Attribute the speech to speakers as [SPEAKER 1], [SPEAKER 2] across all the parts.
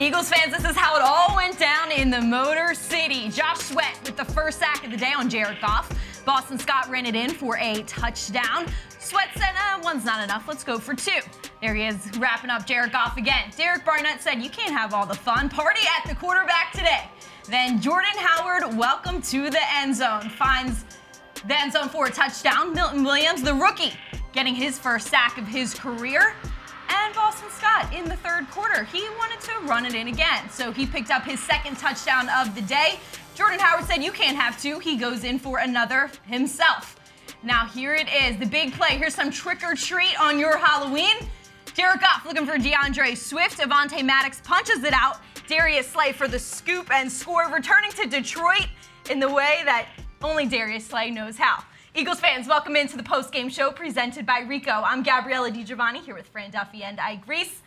[SPEAKER 1] Eagles fans, this is how it all went down in the Motor City. Josh Sweat with the first sack of the day on Jared Goff. Boston Scott ran it in for a touchdown. Sweat said, uh, one's not enough. Let's go for two. There he is, wrapping up Jared Goff again. Derek Barnett said, You can't have all the fun. Party at the quarterback today. Then Jordan Howard, welcome to the end zone. Finds the end zone for a touchdown. Milton Williams, the rookie, getting his first sack of his career. And Boston Scott in the third quarter, he wanted to run it in again. So he picked up his second touchdown of the day. Jordan Howard said, You can't have two. He goes in for another himself. Now, here it is the big play. Here's some trick or treat on your Halloween. Jared Goff looking for DeAndre Swift. Avonte Maddox punches it out. Darius Slay for the scoop and score, returning to Detroit in the way that only Darius Slay knows how. Eagles fans, welcome into the post-game show presented by Rico. I'm Gabriella DiGiovanni here with Fran Duffy and Ike Reese.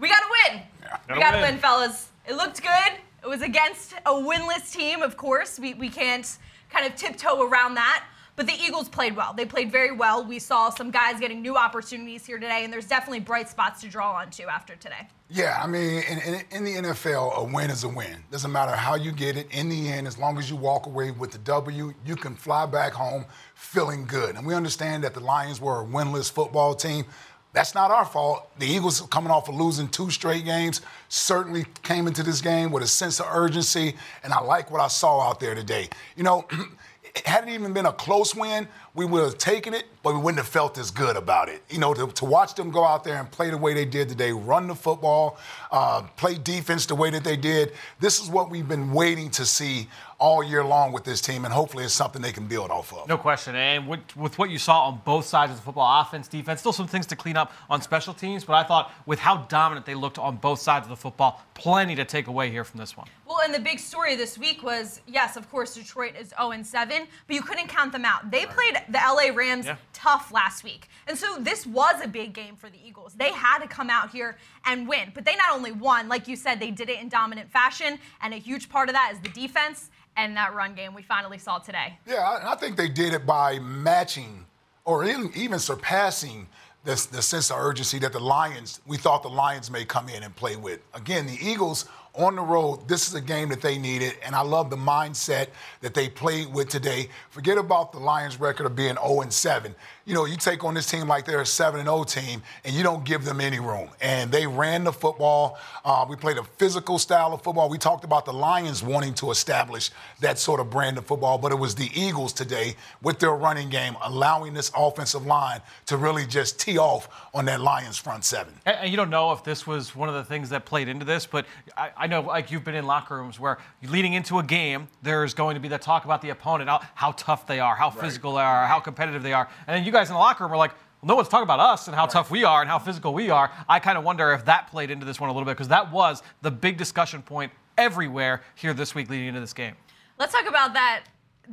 [SPEAKER 1] We got to win.
[SPEAKER 2] Yeah,
[SPEAKER 1] we got to win. win, fellas. It looked good. It was against a winless team, of course. We, we can't kind of tiptoe around that. But the Eagles played well. They played very well. We saw some guys getting new opportunities here today, and there's definitely bright spots to draw on to after today.
[SPEAKER 2] Yeah, I mean, in, in, in, the NFL, a win is a win. Doesn't matter how you get it. In the end, as long as you walk away with the W, you can fly back home feeling good. And we understand that the Lions were a winless football team. That's not our fault. The Eagles, coming off of losing two straight games, certainly came into this game with a sense of urgency, and I like what I saw out there today. You know, had it even been a close win, we would have taken it, but we wouldn't have felt as good about it. You know, to, to watch them go out there and play the way they did today, run the football, uh, play defense the way that they did. This is what we've been waiting to see all year long with this team, and hopefully it's something they can build off of.
[SPEAKER 3] No question. And with, with, what you saw on both sides of the football, offense, defense, still some things to clean up on special teams, but I thought with how dominant they looked on both sides of the football, plenty to take away here from this one.
[SPEAKER 1] Well, and the big story this week was yes, of course, Detroit is 0 7, but you couldn't count them out. They played the LA Rams yeah. tough last week. And so this was a big game for the Eagles. They had to come out here and win. But they not only won, like you said, they did it in dominant fashion. And a huge part of that is the defense and that run game we finally saw today.
[SPEAKER 2] Yeah, I think they did it by matching or even surpassing the, the sense of urgency that the Lions, we thought the Lions may come in and play with. Again, the Eagles on the road, this is a game that they needed, and I love the mindset that they played with today. Forget about the Lions' record of being 0 7 you know, you take on this team like they're a 7 0 team and you don't give them any room. And they ran the football. Uh, we played a physical style of football. We talked about the Lions wanting to establish that sort of brand of football, but it was the Eagles today with their running game allowing this offensive line to really just tee off on that Lions front seven.
[SPEAKER 3] And you don't know if this was one of the things that played into this, but I know like you've been in locker rooms where leading into a game, there's going to be the talk about the opponent, how, how tough they are, how right. physical they are, how competitive they are. And then you guys in the locker room are like, well, no one's talking about us and how right. tough we are and how physical we are. I kind of wonder if that played into this one a little bit because that was the big discussion point everywhere here this week leading into this game.
[SPEAKER 1] Let's talk about that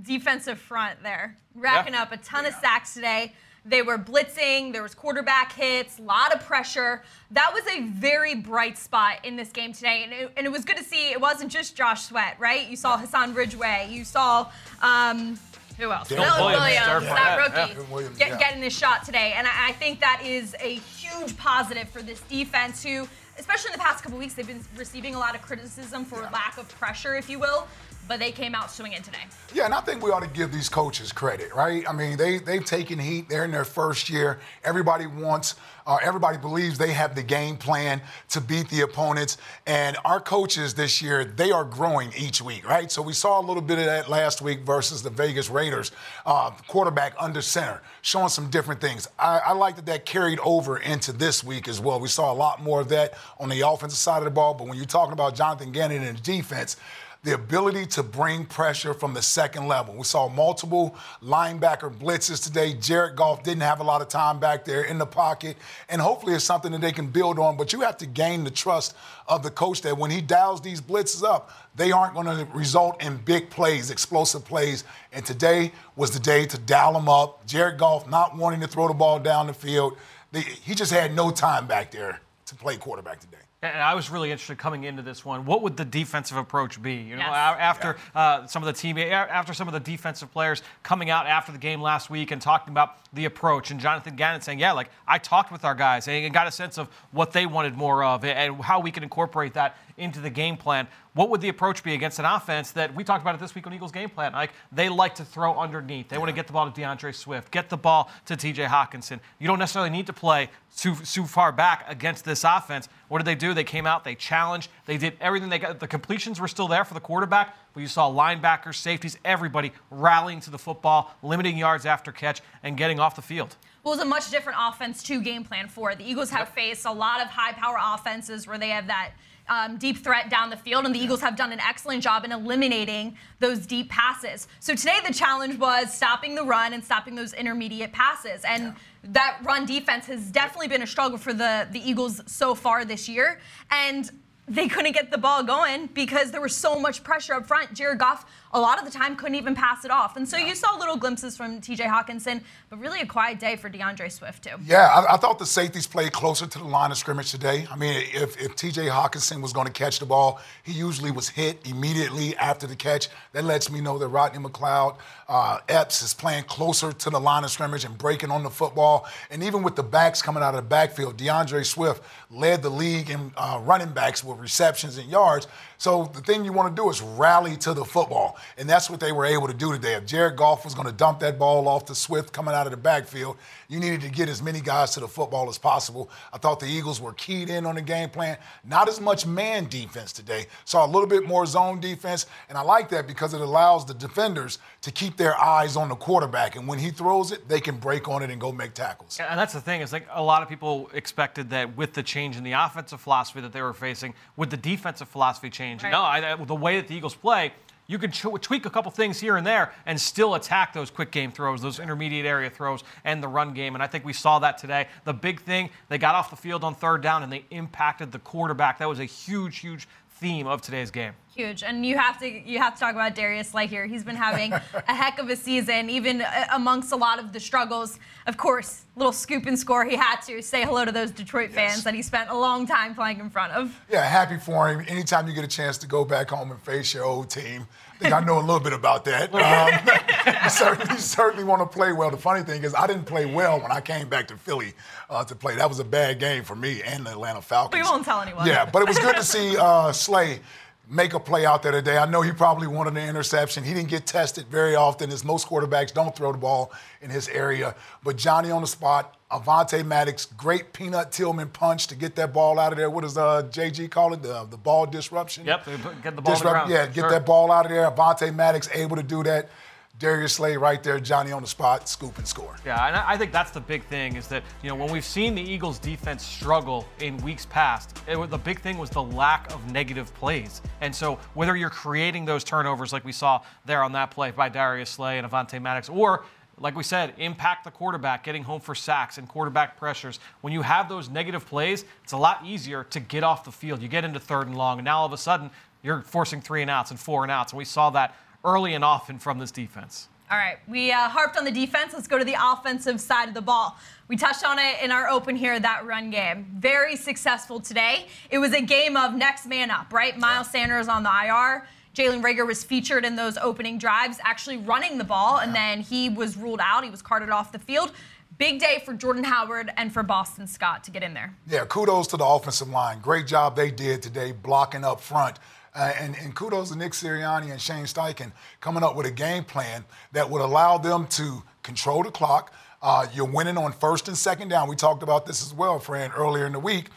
[SPEAKER 1] defensive front there, racking yeah. up a ton yeah. of sacks today. They were blitzing, there was quarterback hits, a lot of pressure. That was a very bright spot in this game today. And it, and it was good to see it wasn't just Josh Sweat, right? You saw Hassan Ridgeway, you saw um, who else? Dylan Williams, Williams that rookie, yeah, Williams, get, yeah. getting this shot today. And I, I think that is a huge positive for this defense who, especially in the past couple weeks, they've been receiving a lot of criticism for yeah. lack of pressure, if you will but they came out swinging today.
[SPEAKER 2] Yeah, and I think we ought to give these coaches credit, right? I mean, they they've taken heat. They're in their first year. Everybody wants, uh, everybody believes they have the game plan to beat the opponents. And our coaches this year, they are growing each week, right? So we saw a little bit of that last week versus the Vegas Raiders, uh, quarterback under center, showing some different things. I, I like that that carried over into this week as well. We saw a lot more of that on the offensive side of the ball. But when you're talking about Jonathan Gannon and defense the ability to bring pressure from the second level. We saw multiple linebacker blitzes today. Jared Goff didn't have a lot of time back there in the pocket, and hopefully it's something that they can build on. But you have to gain the trust of the coach that when he dials these blitzes up, they aren't going to result in big plays, explosive plays. And today was the day to dial them up. Jared Goff not wanting to throw the ball down the field. he just had no time back there to play quarterback today.
[SPEAKER 3] And I was really interested coming into this one. What would the defensive approach be? You know,
[SPEAKER 1] Yes.
[SPEAKER 3] after uh, some of the team, after some of the defensive players coming out after the game last week and talking about the approach, and Jonathan Gannon saying, "Yeah, like I talked with our guys and got a sense of what they wanted more of and how we can incorporate that into the game plan." What would the approach be against an offense that we talked about it this week on Eagles game plan? Like they like to throw underneath. They want to get the ball to DeAndre Swift, get the ball to TJ Hockenson. You don't necessarily need to play too, too far back against this offense. What did they do? They came out, they challenged, they did everything they got. The completions were still there for the quarterback, but you saw linebackers, safeties, everybody rallying to the football, limiting yards after catch, and getting off the field.
[SPEAKER 1] Well, it was a much different offense to game plan for. The Eagles have faced a lot of high power offenses where they have that um, deep threat down the field, and the Eagles have done an excellent job in eliminating those deep passes. So today the challenge was stopping the run and stopping those intermediate passes. And yeah. that run defense has definitely been a struggle for the, the Eagles so far this year. And they couldn't get the ball going because there was so much pressure up front. Jared Goff, a lot of the time, couldn't even pass it off. And so yeah. you saw little glimpses from TJ Hockenson, but really a quiet day for DeAndre Swift, too.
[SPEAKER 2] Yeah, I, I thought the safeties played closer to the line of scrimmage today. I mean, if, if TJ Hockenson was going to catch the ball, he usually was hit immediately after the catch. That lets me know that Rodney McLeod, uh, Epps is playing closer to the line of scrimmage and breaking on the football. And even with the backs coming out of the backfield, DeAndre Swift led the league in uh, running backs with receptions and yards. So the thing you want to do is rally to the football. And that's what they were able to do today. If Jared Goff was going to dump that ball off to Swift coming out of the backfield, you needed to get as many guys to the football as possible. I thought the Eagles were keyed in on the game plan. Not as much man defense today. Saw a little bit more zone defense. And I like that because it allows the defenders to keep their eyes on the quarterback. And when he throws it, they can break on it and go make tackles.
[SPEAKER 3] And that's the thing, is like a lot of people expected that with the change in the offensive philosophy that they were facing, with the defensive philosophy change, change. Right. No, I, the way that the Eagles play, you can tweak a couple things here and there and still attack those quick game throws, those intermediate area throws, and the run game. And I think we saw that today. The big thing, they got off the field on third down and they impacted the quarterback. That was a huge, huge theme of today's game.
[SPEAKER 1] Huge, and you have to you have to talk about Darius Slay here. He's been having a heck of a season, even uh, amongst a lot of the struggles. Of course, little scoop and score. He had to say hello to those Detroit yes. fans that he spent a long time playing in front of.
[SPEAKER 2] Yeah, happy for him. Anytime you get a chance to go back home and face your old team, I think I know a little bit about that. Um, you, certainly, you, certainly, want to play well. The funny thing is, I didn't play well when I came back to Philly uh, to play. That was a bad game for me and the Atlanta Falcons.
[SPEAKER 1] We won't tell anyone.
[SPEAKER 2] Yeah, but it was good to see uh, Slay make a play out there today. I know he probably wanted an interception. He didn't get tested very often, as most quarterbacks don't throw the ball in his area. But Johnny on the spot, Avonte Maddox, great peanut Tillman punch to get that ball out of there. What does uh, JG call it? The, the ball disruption?
[SPEAKER 3] Yep, get the ball Disrupt,
[SPEAKER 2] Yeah, get
[SPEAKER 3] sure.
[SPEAKER 2] that ball out of there. Avonte Maddox able to do that. Darius Slay right there, Johnny on the spot, scoop and score.
[SPEAKER 3] Yeah, and I think that's the big thing is that, you know, when we've seen the Eagles defense struggle in weeks past, it, the big thing was the lack of negative plays. And so whether you're creating those turnovers like we saw there on that play by Darius Slay and Avonte Maddox, or like we said, impact the quarterback, getting home for sacks and quarterback pressures. When you have those negative plays, it's a lot easier to get off the field. You get into third and long, and now all of a sudden you're forcing three and outs and four and outs. And we saw that early and often from this defense.
[SPEAKER 1] All right, we uh, harped on the defense. Let's go to the offensive side of the ball. We touched on it in our open here, that run game. Very successful today. It was a game of next man up, right? Miles Sanders on the IR. Jalen Reagor was featured in those opening drives, actually running the ball, and then he was ruled out. He was carted off the field. Big day for Jordan Howard and for Boston Scott to get in there.
[SPEAKER 2] Yeah, kudos to the offensive line. Great job they did today blocking up front. Uh, and, and, kudos to Nick Sirianni and Shane Steichen coming up with a game plan that would allow them to control the clock. Uh, you're winning on first and second down. We talked about this as well, Fran, earlier in the week.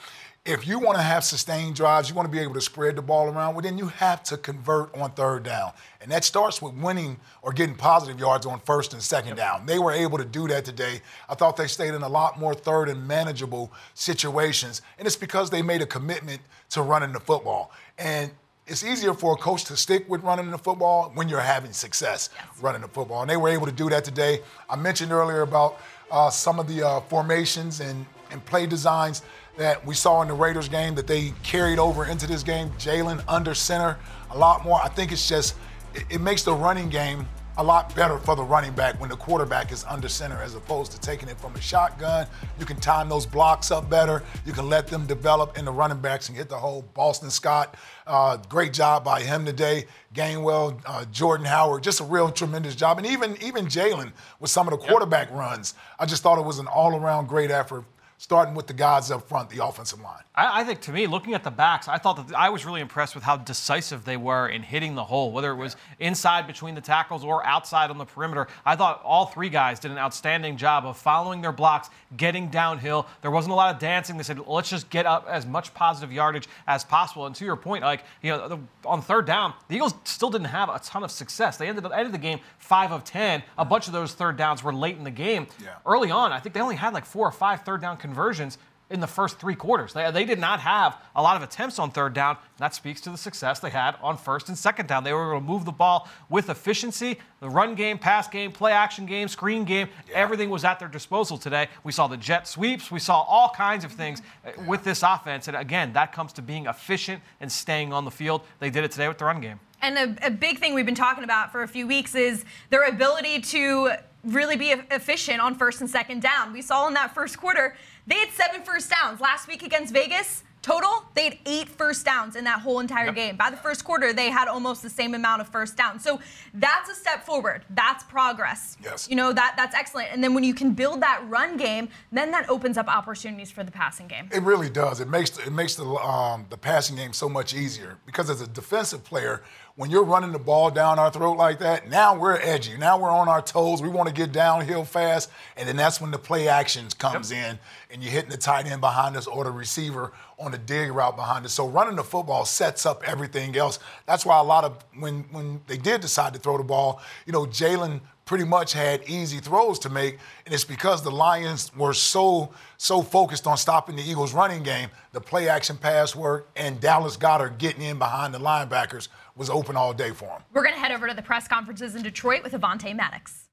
[SPEAKER 2] If you want to have sustained drives, you want to be able to spread the ball around, well, then you have to convert on third down. And that starts with winning or getting positive yards on first and second yep. down. They were able to do that today. I thought they stayed in a lot more third and manageable situations. And it's because they made a commitment to running the football. And it's easier for a coach to stick with running the football when you're having success yes. running the football. And they were able to do that today. I mentioned earlier about uh, some of the uh, formations and, and play designs that we saw in the Raiders game that they carried over into this game. Jalen under center a lot more. I think it's just, it, it makes the running game a lot better for the running back when the quarterback is under center as opposed to taking it from a shotgun. You can time those blocks up better. You can let them develop in the running backs and hit the hole. Boston Scott, uh, great job by him today. Gainwell, uh, Jordan Howard, just a real tremendous job. And even even Jalen with some of the quarterback yep. runs. I just thought it was an all around great effort starting with the guys up front, the offensive line.
[SPEAKER 3] I, I, think to me, looking at the backs, I thought that I was really impressed with how decisive they were in hitting the hole, whether it was inside between the tackles or outside on the perimeter. I thought all three guys did an outstanding job of following their blocks, getting downhill. There wasn't a lot of dancing. They said, let's just get up as much positive yardage as possible. And to your point, like, you know, the, on third down, the Eagles still didn't have a ton of success. They ended up ended the game five of ten. A bunch of those third downs were late in the game. Yeah. Early on, I think they only had like four or five third down conversions in the first three quarters. They, they did not have a lot of attempts on third down. That speaks to the success they had on first and second down. They were able to move the ball with efficiency. The run game, pass game, play action game, screen game, yeah. everything was at their disposal today. We saw the jet sweeps. We saw all kinds of things uh, yeah. with this offense. And again, that comes to being efficient and staying on the field. They did it today with the run game.
[SPEAKER 1] And a, a big thing we've been talking about for a few weeks is their ability to really be efficient on first and second down. We saw in that first quarter, they had seven first downs. Last week against Vegas, total, they had eight first downs in that whole entire yep. game. By the first quarter, they had almost the same amount of first downs. So that's a step forward. That's progress.
[SPEAKER 2] Yes.
[SPEAKER 1] You know, that that's excellent. And then when you can build that run game, then that opens up opportunities for the passing game.
[SPEAKER 2] It really does. It makes it makes the um, the passing game so much easier because as a defensive player, when you're running the ball down our throat like that, now we're edgy. Now we're on our toes. We want to get downhill fast, and then that's when the play actions comes yep. in, and you're hitting the tight end behind us or the receiver on the dig route behind us. So running the football sets up everything else. That's why a lot of when when they did decide to throw the ball, you know, Jalen pretty much had easy throws to make, and it's because the Lions were so so focused on stopping the Eagles' running game, the play action pass work, and Dallas Goedert getting in behind the linebackers was open all day for him.
[SPEAKER 1] We're going to head over to the press conferences in Detroit with Avonte Maddox.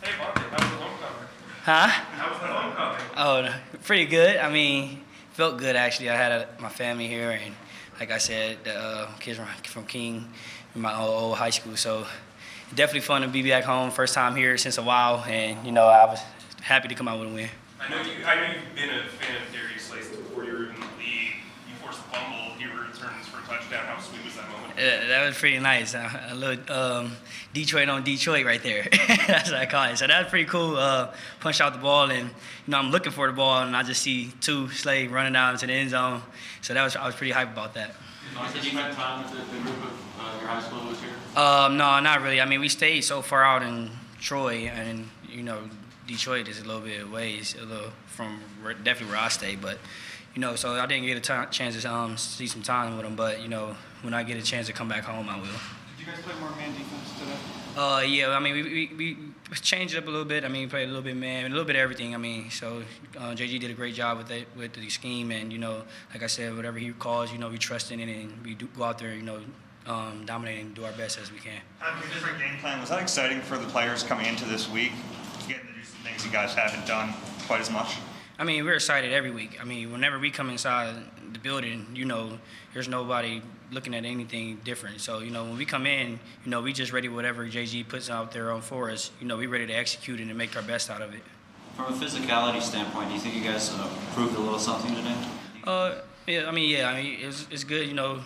[SPEAKER 4] Hey, Avonte, how was the homecoming?
[SPEAKER 5] Huh?
[SPEAKER 4] How was the homecoming?
[SPEAKER 5] Oh, pretty good. I mean, felt good actually. I had a, my family here, and like I said, the uh, kids from King, my old, old high school, so definitely fun to be back home. First time here since a while, and you know I was happy to come out with a win.
[SPEAKER 4] I know you. I know you've been a fan of Darius Slay's before you were in the league. You forced a fumble. He returns for a touchdown. How sweet was that moment? Uh,
[SPEAKER 5] that was pretty nice. Uh, a little um, Detroit on Detroit right there. That's what I call it. So that was pretty cool. Uh, punch out the ball, and you know I'm looking for the ball, and I just see two Slay running down into the end zone. So that was I was pretty hyped about that.
[SPEAKER 4] Did you spend time with the, the group of uh, your high school was here?
[SPEAKER 5] Um, no, not really. I mean, we stayed so far out in Troy, and you know, Detroit is a little bit ways, a little from definitely where I stay, but you know, so I didn't get a t- chance to um, see some time with them. But you know, when I get a chance to come back home, I will. Did
[SPEAKER 4] you guys play more man defense today?
[SPEAKER 5] Uh, yeah. I mean, we, we, we changed it up a little bit. I mean, we played a little bit man, a little bit of everything. I mean, so uh, JG did a great job with it with the scheme, and you know, like I said, whatever he calls, you know, we trust in it, and we do go out there, you know, um, dominate and do our best as we can.
[SPEAKER 4] Um, a different game plan. Was that exciting for the players coming into this week, getting to do some things you guys haven't done quite as much?
[SPEAKER 5] I mean, we're excited every week. I mean, whenever we come inside the building, you know, there's nobody looking at anything different. So, you know, when we come in, you know, we just ready whatever JG puts out there on for us. You know, we ready to execute it and make our best out of it.
[SPEAKER 6] From a physicality standpoint, do you think you guys uh, proved a little something today?
[SPEAKER 5] Uh, yeah, I mean, yeah, I mean, it's, it's good, you know,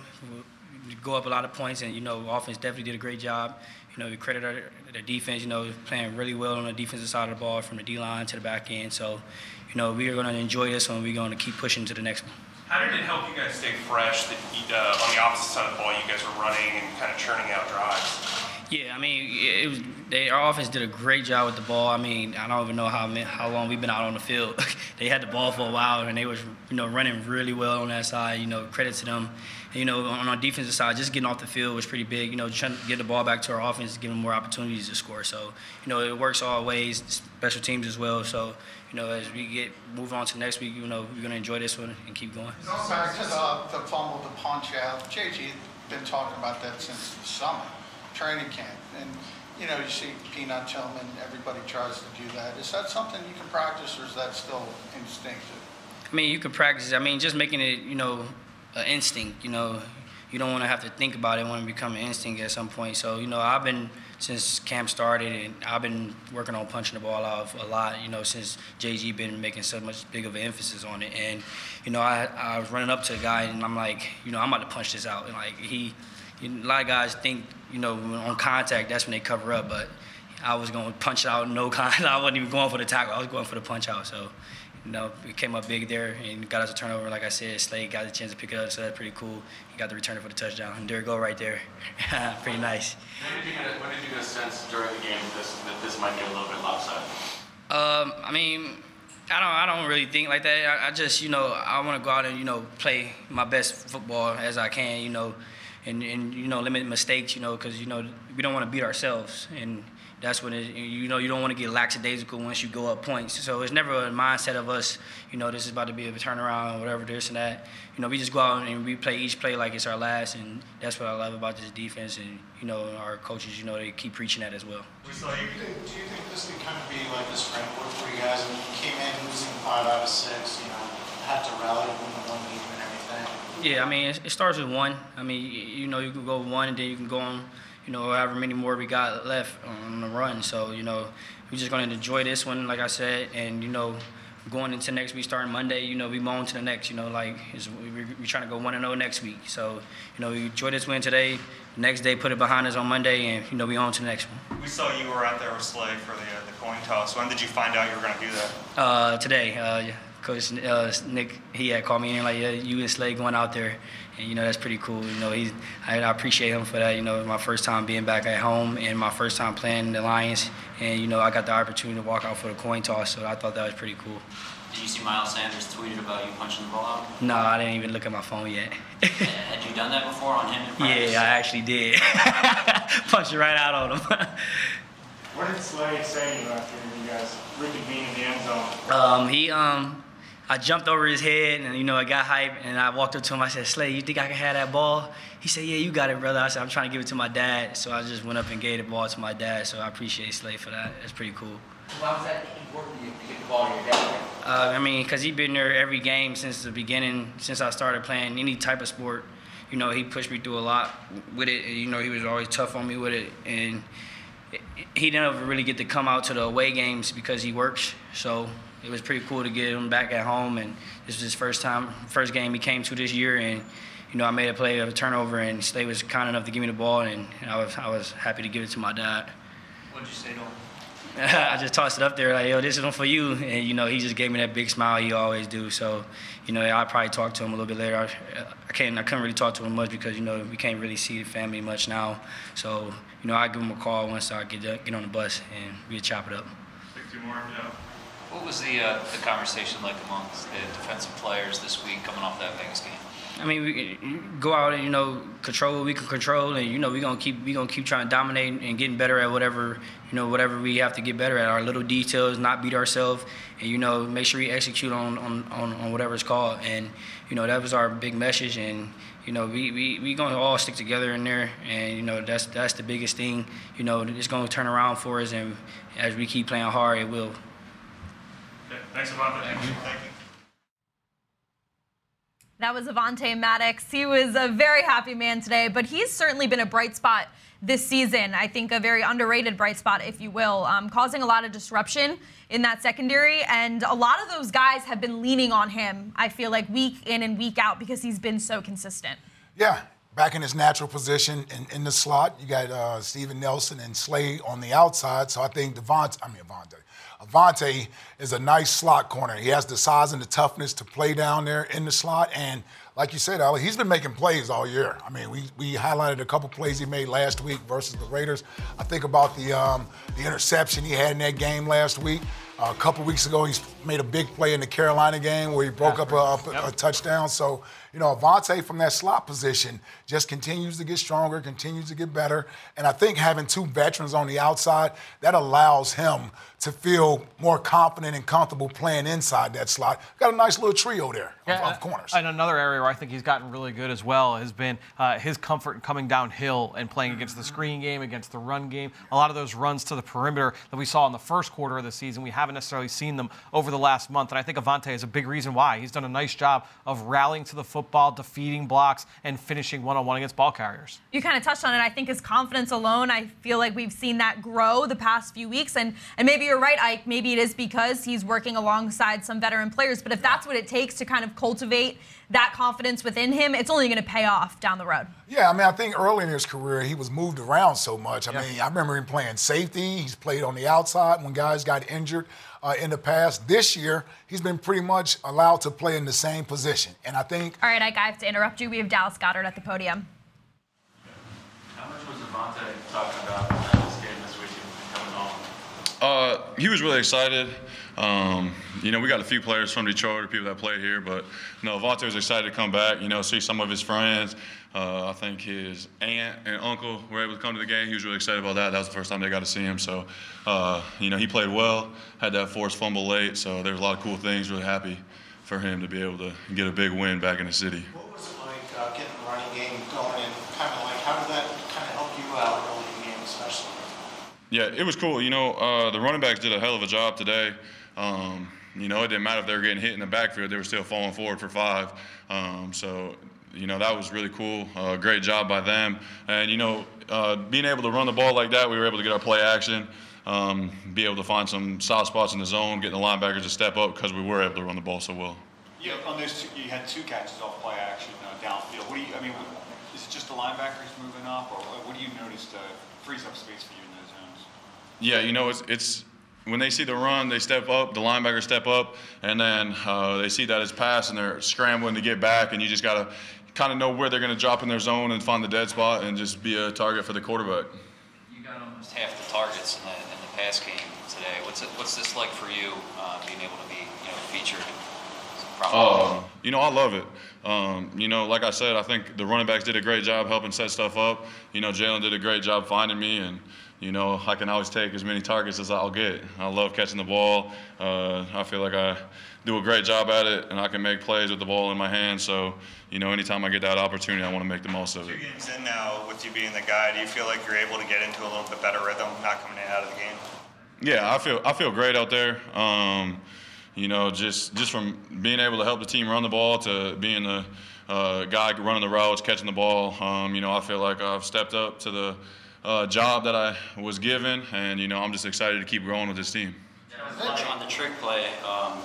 [SPEAKER 5] go up a lot of points, and, you know, offense definitely did a great job. You know, we credit our, the defense, you know, playing really well on the defensive side of the ball from the D line to the back end. So, you know, we are going to enjoy this one. We're going to keep pushing to the next one.
[SPEAKER 4] How did it help you guys stay fresh that uh, on the opposite side of the ball you guys were running and kind of churning out drives?
[SPEAKER 5] Yeah, I mean, it was they, our offense did a great job with the ball. I mean, I don't even know how how long we've been out on the field. they had the ball for a while, and they was you know running really well on that side. You know, credit to them. You know, on our defensive side, just getting off the field was pretty big. You know, trying to get the ball back to our offense, giving more opportunities to score. So, you know, it works all ways, special teams as well. So, you know, as we get move on to next week, you know, we're gonna enjoy this one and keep going.
[SPEAKER 7] Back to the, the fumble, the punch out. JG been talking about that since the summer training camp. And, you know, you see Peanut Tillman, everybody tries to do that. Is that something you can practice or is that still instinctive?
[SPEAKER 5] I mean, you can practice. I mean, just making it, you know, an instinct, you know, you don't want to have to think about it when it become an instinct at some point. So, you know, I've been since camp started, and I've been working on punching the ball out a lot. You know, since JG been making so much big of an emphasis on it, and you know, I, I was running up to a guy, and I'm like, you know, I'm about to punch this out, and like he, you know, a lot of guys think, you know, on contact, that's when they cover up, but I was going to punch out no contact. I wasn't even going for the tackle. I was going for the punch out. So you know, it came up big there and got us a turnover. Like I said, Slay got the chance to pick it up, so that's pretty cool. He got the return for the touchdown. And there you go right there. pretty nice.
[SPEAKER 8] When did, you get a, when did you get a sense during the game that this, that this might get a little bit lopsided?
[SPEAKER 5] Um, I mean, I don't, I don't really think like that. I, I just, you know, I want to go out and, you know, play my best football as I can, you know, and, and you know, limit mistakes, you know, because, you know, we don't want to beat ourselves. And, that's when it, you know you don't want to get lackadaisical once you go up points. So it's never a mindset of us, you know, this is about to be a turnaround, or whatever, this and that. You know, we just go out and we play each play like it's our last, and that's what I love about this defense. And you know, our coaches, you know, they keep preaching that as well.
[SPEAKER 7] We saw you. Do you think this can kind of be like this framework for you guys? when you came in losing five out of six, you know, had to rally to win the one game and everything.
[SPEAKER 5] Yeah, I mean, it, it starts with one. I mean, you know, you can go one, and then you can go on you know, however many more we got left on the run. So, you know, we're just going to enjoy this one, like I said, and, you know, going into next week, starting Monday, you know, we move on to the next, you know, like we're, we're trying to go 1 0 next week. So, you know, we enjoy this win today. Next day, put it behind us on Monday, and, you know, we on to the next one.
[SPEAKER 9] We saw you were out there with Slay for the, uh, the coin toss. When did you find out you were going to do that?
[SPEAKER 5] Uh, today. Uh, Coach uh, Nick, he had called me and like, yeah, you and Slay going out there, and you know that's pretty cool. You know, he, I, I appreciate him for that. You know, my first time being back at home and my first time playing the Lions, and you know I got the opportunity to walk out for the coin toss, so I thought that was pretty cool.
[SPEAKER 6] Did you see Miles Sanders tweeted about you punching the ball out?
[SPEAKER 5] No, I didn't even look at my phone yet.
[SPEAKER 6] Had you done that before on him?
[SPEAKER 5] yeah, I actually did. Punched it right out on him.
[SPEAKER 9] what did Slay say to you after you guys reconvened in the end zone?
[SPEAKER 5] Um, he um I jumped over his head and you know I got hype and I walked up to him. I said, Slay, you think I can have that ball? He said, Yeah, you got it, brother. I said, I'm trying to give it to my dad. So I just went up and gave the ball to my dad. So I appreciate Slay for that. That's pretty cool.
[SPEAKER 8] Why was that important to you to get the ball to your dad?
[SPEAKER 5] Uh, I mean, because he's been there every game since the beginning, since I started playing any type of sport. You know, he pushed me through a lot with it. And, you know, he was always tough on me with it. And he didn't ever really get to come out to the away games because he works. So it was pretty cool to get him back at home. And this was his first time, first game he came to this year. And you know, I made a play of a turnover, and Slay was kind enough to give me the ball, and I was I was happy to give it to my dad.
[SPEAKER 9] What did you say to him?
[SPEAKER 5] I just tossed it up there like, yo, this is one for you, and you know, he just gave me that big smile he always do. So, you know, I probably talked to him a little bit later. I, I can't, I couldn't really talk to him much because you know we can't really see the family much now. So, you know, I give him a call once I get get on the bus and we chop it up.
[SPEAKER 9] Pick two more, yeah.
[SPEAKER 8] What was the, uh, the conversation like amongst the defensive players this week coming off that Vegas game?
[SPEAKER 5] I mean, we go out and you know control what we can control, and you know we're gonna keep we gonna keep trying to dominate and getting better at whatever you know whatever we have to get better at. Our little details, not beat ourselves, and you know make sure we execute on on, on, on whatever it's called. And you know that was our big message, and you know we we we gonna all stick together in there, and you know that's that's the biggest thing. You know it's gonna turn around for us, and as we keep playing hard, it will.
[SPEAKER 9] Okay, thanks, Avonte. Thank you. Thank you.
[SPEAKER 1] That was Avonte Maddox. He was a very happy man today, but he's certainly been a bright spot this season. I think a very underrated bright spot, if you will, um, causing a lot of disruption in that secondary. And a lot of those guys have been leaning on him, I feel like, week in and week out because he's been so consistent.
[SPEAKER 2] Yeah, back in his natural position in, in the slot. You got uh, Steven Nelson and Slay on the outside. So I think Devontae, I mean, Avonte. Avonte is a nice slot corner. He has the size and the toughness to play down there in the slot. And like you said, Ali, he's been making plays all year. I mean, we, we highlighted a couple plays he made last week versus the Raiders. I think about the um, the interception he had in that game last week. Uh, a couple weeks ago, he's made a big play in the Carolina game where he broke up a, a, a touchdown. So, you know, Avonte from that slot position just continues to get stronger, continues to get better. And I think having two veterans on the outside, that allows him to feel more confident and comfortable playing inside that slot. Got a nice little trio there
[SPEAKER 3] yeah,
[SPEAKER 2] of, of, corners.
[SPEAKER 3] And another area where I think he's gotten really good as well has been uh, his comfort in coming downhill and playing against the screen game, against the run game. A lot of those runs to the perimeter that we saw in the first quarter of the season, we haven't haven't necessarily seen them over the last month. And I think Avonte is a big reason why. He's done a nice job of rallying to the football, defeating blocks, and finishing one on one against ball carriers.
[SPEAKER 1] You kind of touched on it. I think his confidence alone, I feel like we've seen that grow the past few weeks. And, and maybe you're right, Ike. Maybe it is because he's working alongside some veteran players. But if that's what it takes to kind of cultivate that confidence within him, it's only going to pay off down the road.
[SPEAKER 2] Yeah, I mean, I think early in his career, he was moved around so much. I yeah. mean, I remember him playing safety. He's played on the outside when guys got injured uh, in the past. This year, he's been pretty much allowed to play in the same position. And I think.
[SPEAKER 1] All right, I have to interrupt you. We have Dallas Goedert at the podium.
[SPEAKER 10] How much was Avonte talking about in this game this week coming home?
[SPEAKER 11] Uh, he was really excited. Um, you know, we got a few players from Detroit people that played here, but you know, Avonte was excited to come back. You know, see some of his friends. Uh, I think his aunt and uncle were able to come to the game. He was really excited about that. That was the first time they got to see him. So, uh, you know, he played well. Had that forced fumble late, so there's a lot of cool things. Really happy for him to be able to get a big win back in the city.
[SPEAKER 7] What was it like uh, getting the running game going, and kind of like how did that kind of help you out early in the game, especially?
[SPEAKER 11] Yeah, it was cool. You know, uh, the running backs did a hell of a job today. Um, you know, it didn't matter if they were getting hit in the backfield; they were still falling forward for five. Um, so, you know, that was really cool. Uh, great job by them. And you know, uh, being able to run the ball like that, we were able to get our play action. Um, be able to find some soft spots in the zone, getting the linebackers to step up because we were able to run the ball so well.
[SPEAKER 10] Yeah, on those two, you had two catches off play action uh, downfield. What do you? I mean, is it just the linebackers moving up, or what do you notice to frees up space for you in those zones?
[SPEAKER 11] Yeah, you know, it's it's when they see the run, they step up, the linebackers step up, and then uh, they see that it's pass and they're scrambling to get back, and you just got to kind of know where they're going to drop in their zone and find the dead spot and just be a target for the quarterback.
[SPEAKER 8] You got almost half the targets in the, in the pass game today. What's it, what's this like for you, uh, being able to be you know featured?
[SPEAKER 11] Uh, you know, I love it. Um, you know, like I said, I think the running backs did a great job helping set stuff up. You know, Jalen did a great job finding me, and you know, I can always take as many targets as I'll get. I love catching the ball. Uh, I feel like I do a great job at it, and I can make plays with the ball in my hand. So, you know, anytime I get that opportunity, I want to make the most of it.
[SPEAKER 10] Two games in now, with you being the guy, do you feel like you're able to get into a little bit better rhythm, not coming in out of the game?
[SPEAKER 11] Yeah, I feel I feel great out there. Um, you know, just just from being able to help the team run the ball to being the uh, guy running the routes, catching the ball. Um, you know, I feel like I've stepped up to the uh, job that I was given, and you know I'm just excited to keep growing with this team.
[SPEAKER 6] On the trick play, um,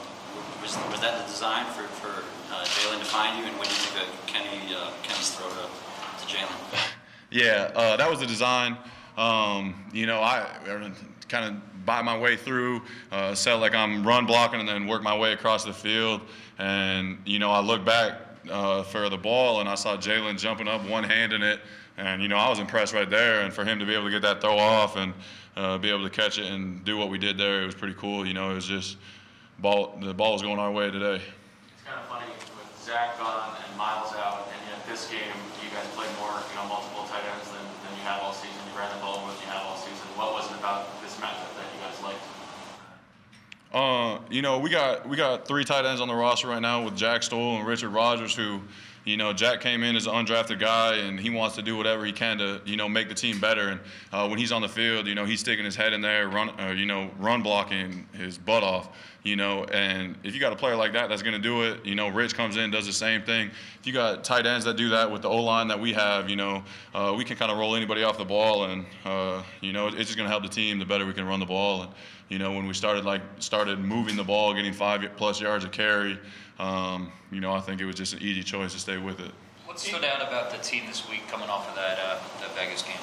[SPEAKER 6] was, was that the design for, for uh, Jalen to find you, and do you think of Kenny uh, Kenny's throw to, to Jalen?
[SPEAKER 11] Yeah, uh, that was the design. Um, you know, I kind of buy my way through, uh, set like I'm run blocking, and then work my way across the field. And you know, I look back uh, for the ball, and I saw Jalen jumping up, one hand in it. And you know, I was impressed right there. And for him to be able to get that throw off and uh, be able to catch it and do what we did there, it was pretty cool. You know, it was just ball. The ball was going our way today.
[SPEAKER 10] It's kind of funny with Zach gone and Miles out, and yet this game you guys played more, you know, multiple tight ends than, than you have all season. You ran the ball more than you have all season. What was it about this matchup that you guys liked?
[SPEAKER 11] Uh, you know, we got we got three tight ends on the roster right now with Jack Stoll and Richard Rogers, who you know, Jack came in as an undrafted guy, and he wants to do whatever he can to, you know, make the team better. And uh, when he's on the field, you know, he's sticking his head in there, run, uh, you know, run blocking his butt off. You know, and if you got a player like that that's going to do it, you know, Rich comes in, does the same thing. If you got tight ends that do that with the O line that we have, you know, uh, we can kind of roll anybody off the ball, and uh, you know, it's just going to help the team. The better we can run the ball, and you know, when we started like started moving the ball, getting five plus yards of carry um, you know, I think it was just an easy choice to stay with it.
[SPEAKER 8] What stood out about the team this week coming off of that uh, that Vegas game?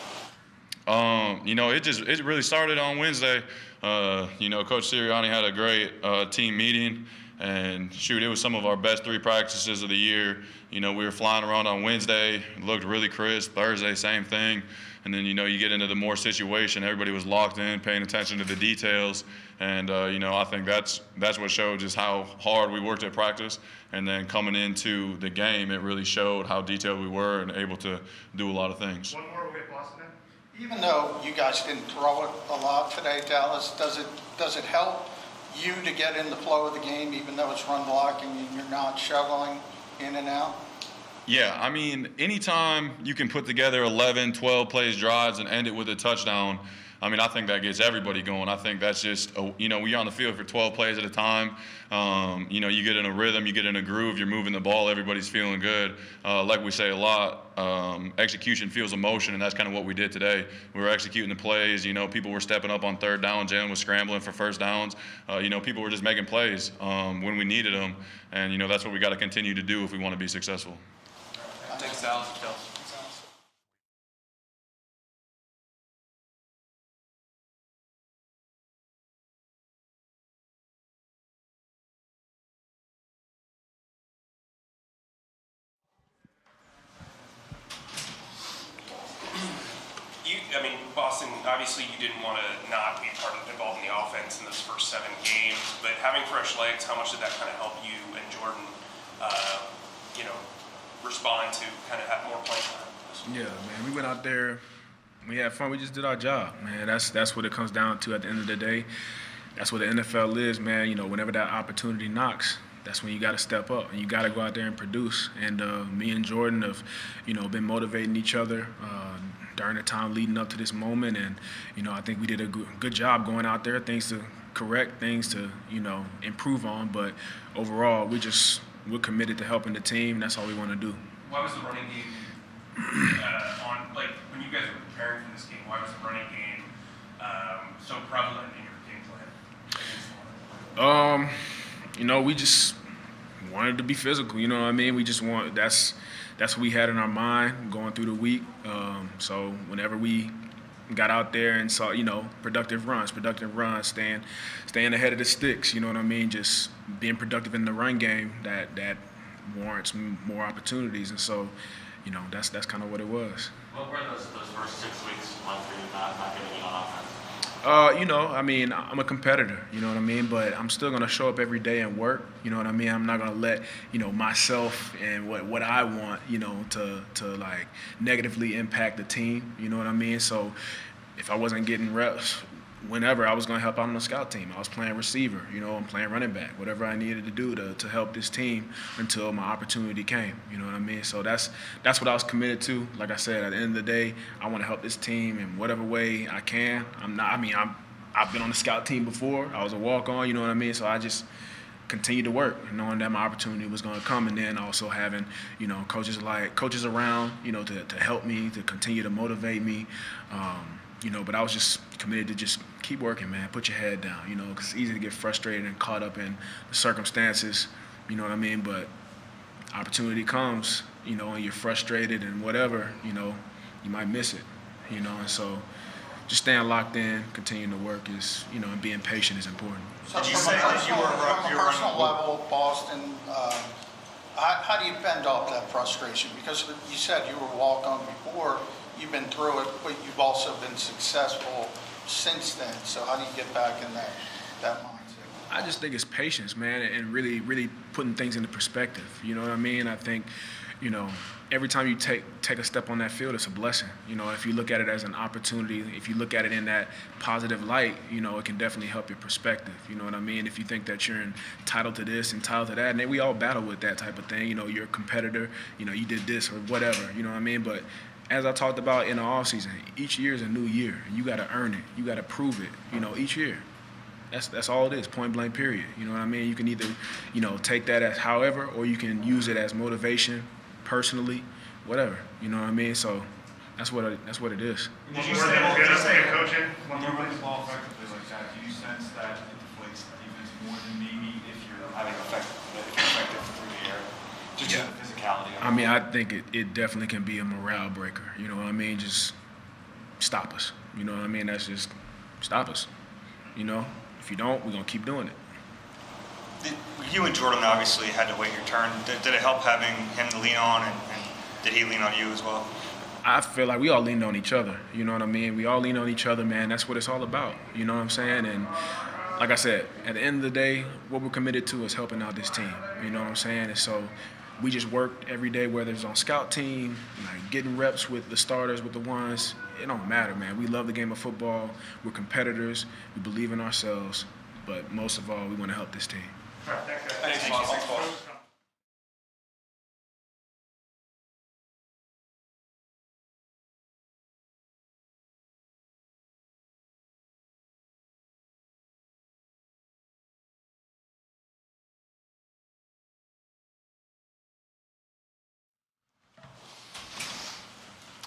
[SPEAKER 11] Um, you know, it just it really started on Wednesday. Uh, you know, Coach Sirianni had a great uh, team meeting, and shoot, it was some of our best three practices of the year. You know, we were flying around on Wednesday, looked really crisp. Thursday, same thing. And then, you know, you get into the more situation. Everybody was locked in, paying attention to the details. And, uh, you know, I think that's, that's what showed just how hard we worked at practice. And then coming into the game, it really showed how detailed we were and able to do a lot of things.
[SPEAKER 9] One more, we'll get Boston
[SPEAKER 7] Even though you guys didn't throw it a lot today, Dallas, does it, does it help you to get in the flow of the game, even though it's run blocking and you're not shoveling in and out?
[SPEAKER 11] Yeah, I mean, anytime you can put together 11, 12 plays drives and end it with a touchdown, I mean, I think that gets everybody going. I think that's just, a, you know, we're on the field for 12 plays at a time. Um, you know, you get in a rhythm, you get in a groove, you're moving the ball, everybody's feeling good. Uh, like we say a lot, um, execution feels emotion, and that's kind of what we did today. We were executing the plays. You know, people were stepping up on third down. Jalen was scrambling for first downs. Uh, you know, people were just making plays um, when we needed them, and you know that's what we got to continue to do if we want to be successful.
[SPEAKER 10] Thanks.
[SPEAKER 4] You, I mean, Boston. Obviously, you didn't want to not be part of involved in the offense in those first seven games. But having fresh legs, how much did that kind of help you and Jordan? Uh, you know, respond to kind of have more playing time.
[SPEAKER 12] Yeah, man. We went out there. We had fun. We just did our job, man. That's that's what it comes down to at the end of the day. That's what the NFL is, man. You know, whenever that opportunity knocks, that's when you got to step up and you got to go out there and produce. And uh, me and Jordan have, you know, been motivating each other uh, during the time leading up to this moment. And you know, I think we did a good, good job going out there. Things to correct, things to you know improve on. But overall, we just we're committed to helping the team. That's all we want to do.
[SPEAKER 4] Why was the running game uh, on like when you guys were preparing for this game? Why was the running game um, so prevalent in your game plan?
[SPEAKER 12] Um, you know, we just wanted to be physical. You know what I mean? We just want that's that's what we had in our mind going through the week. Um, so whenever we got out there and saw, you know, productive runs, productive runs, staying staying ahead of the sticks. You know what I mean? Just being productive in the run game that that warrants more opportunities. And so, you know, that's that's kind of what it was.
[SPEAKER 10] What were those, those first six weeks like for you, not, not getting on offense?
[SPEAKER 12] Uh, you know, I mean, I'm a competitor, you know what I mean? But I'm still gonna show up every day and work, you know what I mean? I'm not gonna let, you know, myself and what, what I want, you know, to to like negatively impact the team, you know what I mean? So if I wasn't getting reps whenever I was gonna help out on the scout team. I was playing receiver, you know, I'm playing running back, whatever I needed to do to, to help this team until my opportunity came. You know what I mean? So that's that's what I was committed to. Like I said, at the end of the day, I want to help this team in whatever way I can. I'm not. I mean, I'm. I've been on the scout team before. I was a walk on. You know what I mean? So I just continued to work, knowing that my opportunity was going to come, and then also having you know coaches like coaches around, you know, to, to help me, to continue to motivate me. Um, you know, but I was just committed to just keep working, man. Put your head down, you know, because it's easy to get frustrated and caught up in the circumstances, you know what I mean? But opportunity comes, you know, and you're frustrated and whatever, you know, you might miss it, you know, and so just staying locked in, continuing to work is, you know, and being patient is important.
[SPEAKER 7] So Did you say that you were from a personal level, Boston? Uh, how, how do you fend off that frustration? Because you said you were walk on before you've been through it, but you've also been successful since then. So how do you get back in that that mindset?
[SPEAKER 12] I just think it's patience, man, and really, really putting things into perspective. You know what I mean? I think, you know, every time you take take a step on that field, it's a blessing. You know, if you look at it as an opportunity, if you look at it in that positive light, you know, it can definitely help your perspective. You know what I mean? If you think that you're entitled to this, entitled to that, and we all battle with that type of thing. You know, you're a competitor. You know, you did this or whatever. You know what I mean? But as I talked about in the off season, each year is a new year. You got to earn it. You got to prove it. You know, each year. That's that's all it is. Point blank. Period. You know what I mean? You can either, you know, take that as however, or you can use it as motivation, personally, whatever. You know what I mean? So that's what it, that's what it is.
[SPEAKER 9] Did you say good at coaching when you're ball effectively like that? Do you sense that it deflates the defense more than maybe if you're having effective, if effective through the air? Just
[SPEAKER 12] Yeah.
[SPEAKER 9] The physicality.
[SPEAKER 12] I mean, I think it, it definitely can be a morale breaker. You know what I mean? Just stop us. You know what I mean? That's just stop us. You know? If you don't, we're gonna keep doing it.
[SPEAKER 13] Did- You and Jordan obviously had to wait your turn. Did, did it help having him to lean on, and, and did he lean on you as well?
[SPEAKER 12] I feel like we all lean on each other. You know what I mean? We all lean on each other, man. That's what it's all about. You know what I'm saying? And like I said, at the end of the day, what we're committed to is helping out this team. You know what I'm saying? And so we just work every day, whether it's on scout team, like getting reps with the starters, with the ones. It don't matter, man. We love the game of football. We're competitors. We believe in ourselves. But most of all, we want to help this team.
[SPEAKER 9] Thanks, boss.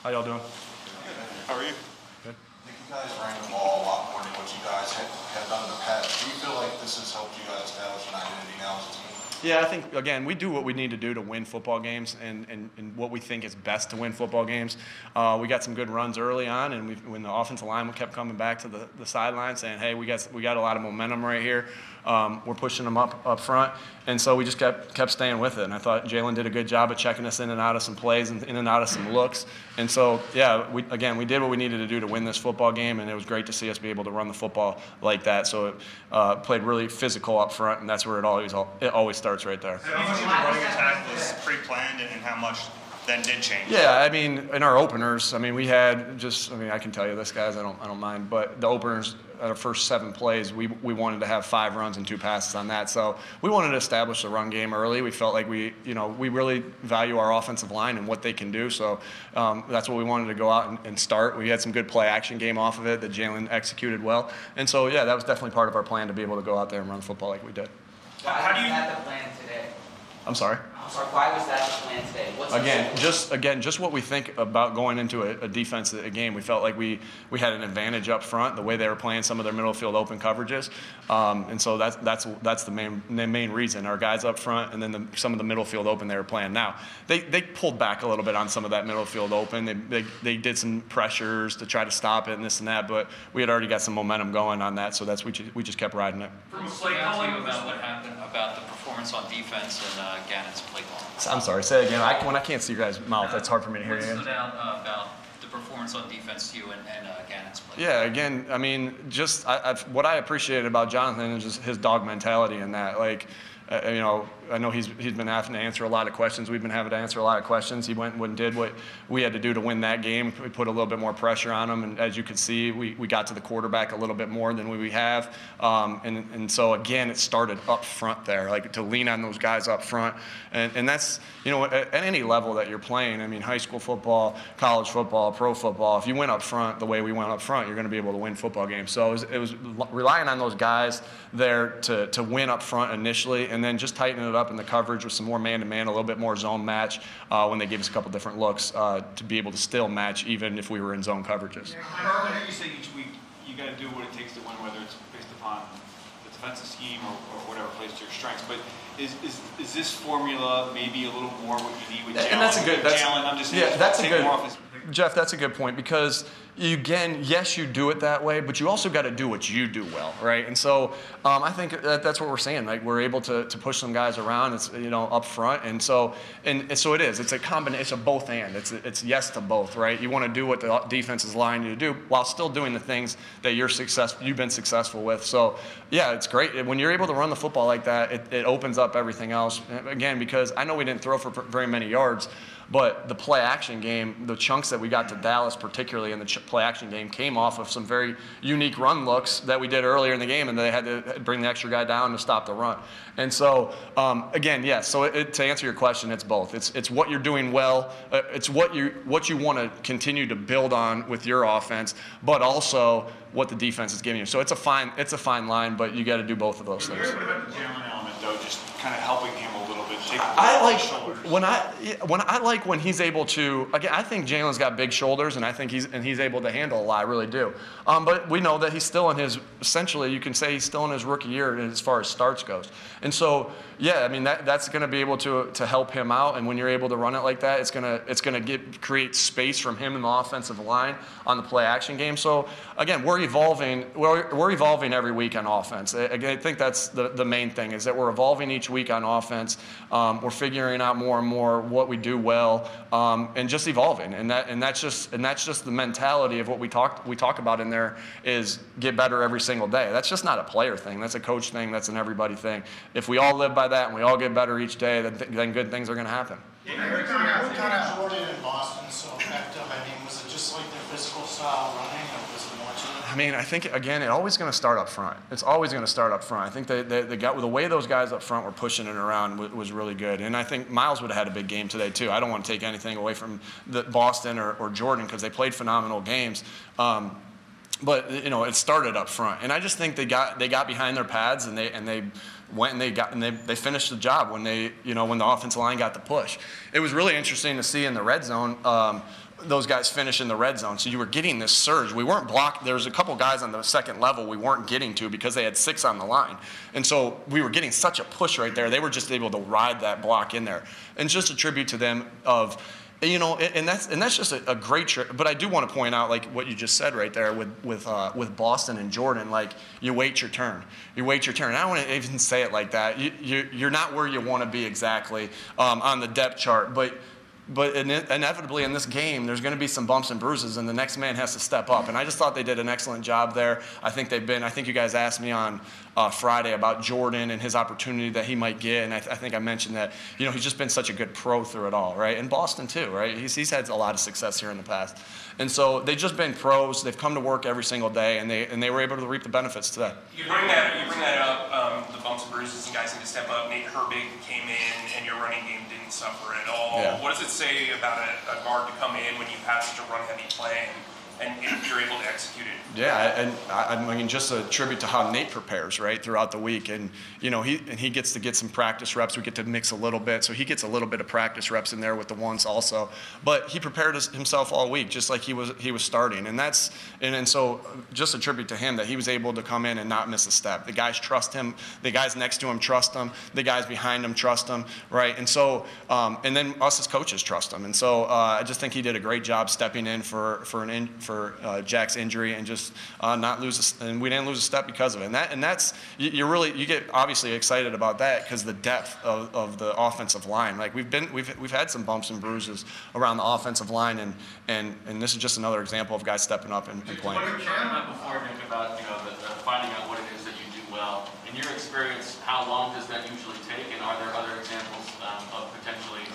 [SPEAKER 14] How y'all doing?
[SPEAKER 13] How are you?
[SPEAKER 14] Good.
[SPEAKER 15] Nick, you guys ran the ball a lot more than what you guys had, had done in the past. Do you feel like this has helped you guys establish an identity now as a team?
[SPEAKER 14] Yeah, I think again we do what we need to do to win football games and, and, and what we think is best to win football games. Uh, we got some good runs early on, and we, when the offensive line kept coming back to the, the sideline saying, "Hey, we got we got a lot of momentum right here. Um, we're pushing them up up front," and so we just kept kept staying with it. And I thought Jalen did a good job of checking us in and out of some plays and in and out of some looks. And so yeah, we, again we did what we needed to do to win this football game, and it was great to see us be able to run the football like that. So it uh, played really physical up front, and that's where it always it always starts right there.
[SPEAKER 13] How much of the running attack was pre-planned and how much then did change?
[SPEAKER 14] Yeah, I mean, in our openers, I mean, we had just, I mean, I can tell you this, guys, I don't, I don't mind, but the openers, our first seven plays, we, we wanted to have five runs and two passes on that. So we wanted to establish the run game early. We felt like we, you know, we really value our offensive line and what they can do. So um, that's what we wanted to go out and, and start. We had some good play action game off of it that Jalen executed well. And so, yeah, that was definitely part of our plan to be able to go out there and run football like we did.
[SPEAKER 16] How do you that the plan today?
[SPEAKER 14] I'm sorry?
[SPEAKER 16] I'm sorry, why was that the plan today? What's
[SPEAKER 14] again, just again, just what we think about going into a, a defense a game. We felt like we we had an advantage up front, the way they were playing some of their middle field open coverages, um, and so that's that's that's the main the main reason. Our guys up front, and then the, some of the middle field open they were playing. Now they they pulled back a little bit on some of that middle field open. They they, they did some pressures to try to stop it and this and that, but we had already got some momentum going on that, so that's we just, we just kept riding it.
[SPEAKER 8] From Slate, how you about what happened about the performance on defense and uh, Gannon's
[SPEAKER 14] I'm sorry. Say it again. I, when I can't see your guys' mouth, it's hard for me to hear you.
[SPEAKER 8] out uh, about the performance on defense to you and, and uh, Gannon's play?
[SPEAKER 14] Yeah, again, I mean, just I, I've, what I appreciated about Jonathan is just his dog mentality and that. Like, uh, you know, I know he's he's been having to answer a lot of questions. We've been having to answer a lot of questions. He went and did what we had to do to win that game. We put a little bit more pressure on him, and as you can see, we, we got to the quarterback a little bit more than we have. Um, and and so again, it started up front there, like to lean on those guys up front, and and that's you know at, at any level that you're playing. I mean, high school football, college football, pro football. If you went up front the way we went up front, you're going to be able to win football games. So it was, it was relying on those guys there to to win up front initially, and then just tightening it up in the coverage with some more man-to-man, a little bit more zone match uh, when they gave us a couple different looks uh, to be able to still match even if we were in zone coverages.
[SPEAKER 9] Herman, you say each week you got to do what it takes to win, whether it's based upon the defensive scheme or, or whatever plays to your strengths. But is, is, is this formula maybe a little more what you need with Jalen?
[SPEAKER 14] And that's a good. That's,
[SPEAKER 9] Jalen, I'm just
[SPEAKER 14] yeah, that's a good.
[SPEAKER 9] more
[SPEAKER 14] Jeff, that's a good point because you again, yes, you do it that way, but you also got to do what you do well, right? And so um, I think that that's what we're saying. Like we're able to, to push some guys around, it's you know up front, and so and, and so it is. It's a combination. It's a both and. It's it's yes to both, right? You want to do what the defense is allowing you to do while still doing the things that you're successful, you've been successful with. So yeah, it's great when you're able to run the football like that. It, it opens up everything else. Again, because I know we didn't throw for very many yards. But the play action game, the chunks that we got to Dallas, particularly in the ch- play action game, came off of some very unique run looks that we did earlier in the game, and they had to bring the extra guy down to stop the run. And so, um, again, yes. So it, it, to answer your question, it's both. It's it's what you're doing well. Uh, it's what you what you want to continue to build on with your offense, but also what the defense is giving you. So it's a fine it's a fine line, but you got to do both of those things.
[SPEAKER 9] Jalen just kind of helping him a little bit? Take
[SPEAKER 14] I like when I when I like when he's able to. Again, I think Jalen's got big shoulders, and I think he's and he's able to handle a lot. I really do. Um, but we know that he's still in his essentially you can say he's still in his rookie year as far as starts goes. And so yeah, I mean that that's going to be able to to help him out. And when you're able to run it like that, it's gonna it's gonna get create space from him in the offensive line on the play action game. So again, we're evolving. We're, we're evolving every week on offense. Again, I think that's the the main thing is that we're evolving each week on offense. Um, we're figuring out more and more what we do well, um, and just evolving. And that and that's just and that's just the mentality of what we talk we talk about in there is get better every single day. That's just not a player thing. That's a coach thing. That's an everybody thing. If we all live by that and we all get better each day, then, th- then good things are going to happen.
[SPEAKER 17] Yeah, what kind of, Jordan in Boston so effective? I mean, was it just like their physical style running, or was it more?
[SPEAKER 14] I mean, I think again, it's always going to start up front. It's always going to start up front. I think they, they, they got the way those guys up front were pushing it around was, was really good, and I think Miles would have had a big game today too. I don't want to take anything away from the Boston or, or Jordan because they played phenomenal games. Um, but you know, it started up front, and I just think they got they got behind their pads and they and they went and they got and they, they finished the job when they you know when the offensive line got the push. It was really interesting to see in the red zone. Um, those guys finish in the red zone. So you were getting this surge. We weren't blocked. There was a couple guys on the second level we weren't getting to because they had six on the line. And so we were getting such a push right there. They were just able to ride that block in there. And just a tribute to them of you know, and that's and that's just a, a great trip. But I do want to point out, like what you just said right there with with uh, with Boston and Jordan. Like you wait your turn, you wait your turn. I don't want to even say it like that. You, you you're not where you want to be exactly um, on the depth chart, but but inevitably in this game, there's going to be some bumps and bruises, and the next man has to step up. And I just thought they did an excellent job there. I think they've been. I think you guys asked me on uh, Friday about Jordan and his opportunity that he might get, and I, th- I, think I mentioned that. You know, he's just been such a good pro through it all, right? And Boston too, right? He's, he's had a lot of success here in the past, and so they've just been pros. They've come to work every single day, and they and they were able to reap the benefits today.
[SPEAKER 4] You bring that you bring that up, um, the bumps and bruises, and guys need to step up. Nate Herbig came in, and your running game didn't suffer at all.
[SPEAKER 14] Yeah.
[SPEAKER 4] What does it say about a, a guard to come in when you have such a run-heavy play and, if you're able to execute it?
[SPEAKER 14] Yeah, and I, I mean, just a tribute to how Nate prepares, right, throughout the week, and you know, he and he gets to get some practice reps. We get to mix a little bit, so he gets a little bit of practice reps in there with the ones also. But he prepared himself all week, just like he was he was starting, and that's and, and so just a tribute to him that he was able to come in and not miss a step. The guys trust him. The guys next to him trust him. The guys behind him trust him, right? And so, um, and then us as coaches trust him. And so, uh, I just think he did a great job stepping in for for an in, for uh, Jack's injury and just uh, not lose, a, and we didn't lose a step because of it. And that, and that's you, you really you get obviously excited about that because the depth of, of the offensive line. Like we've been we've we've had some bumps and bruises around the offensive line, and and and this is just another example of guys stepping up and, and playing.
[SPEAKER 10] What you were about before, Nick, about you know the, the finding out what it is that you do well. In your experience, how long does that usually take, and are there other examples um, of potentially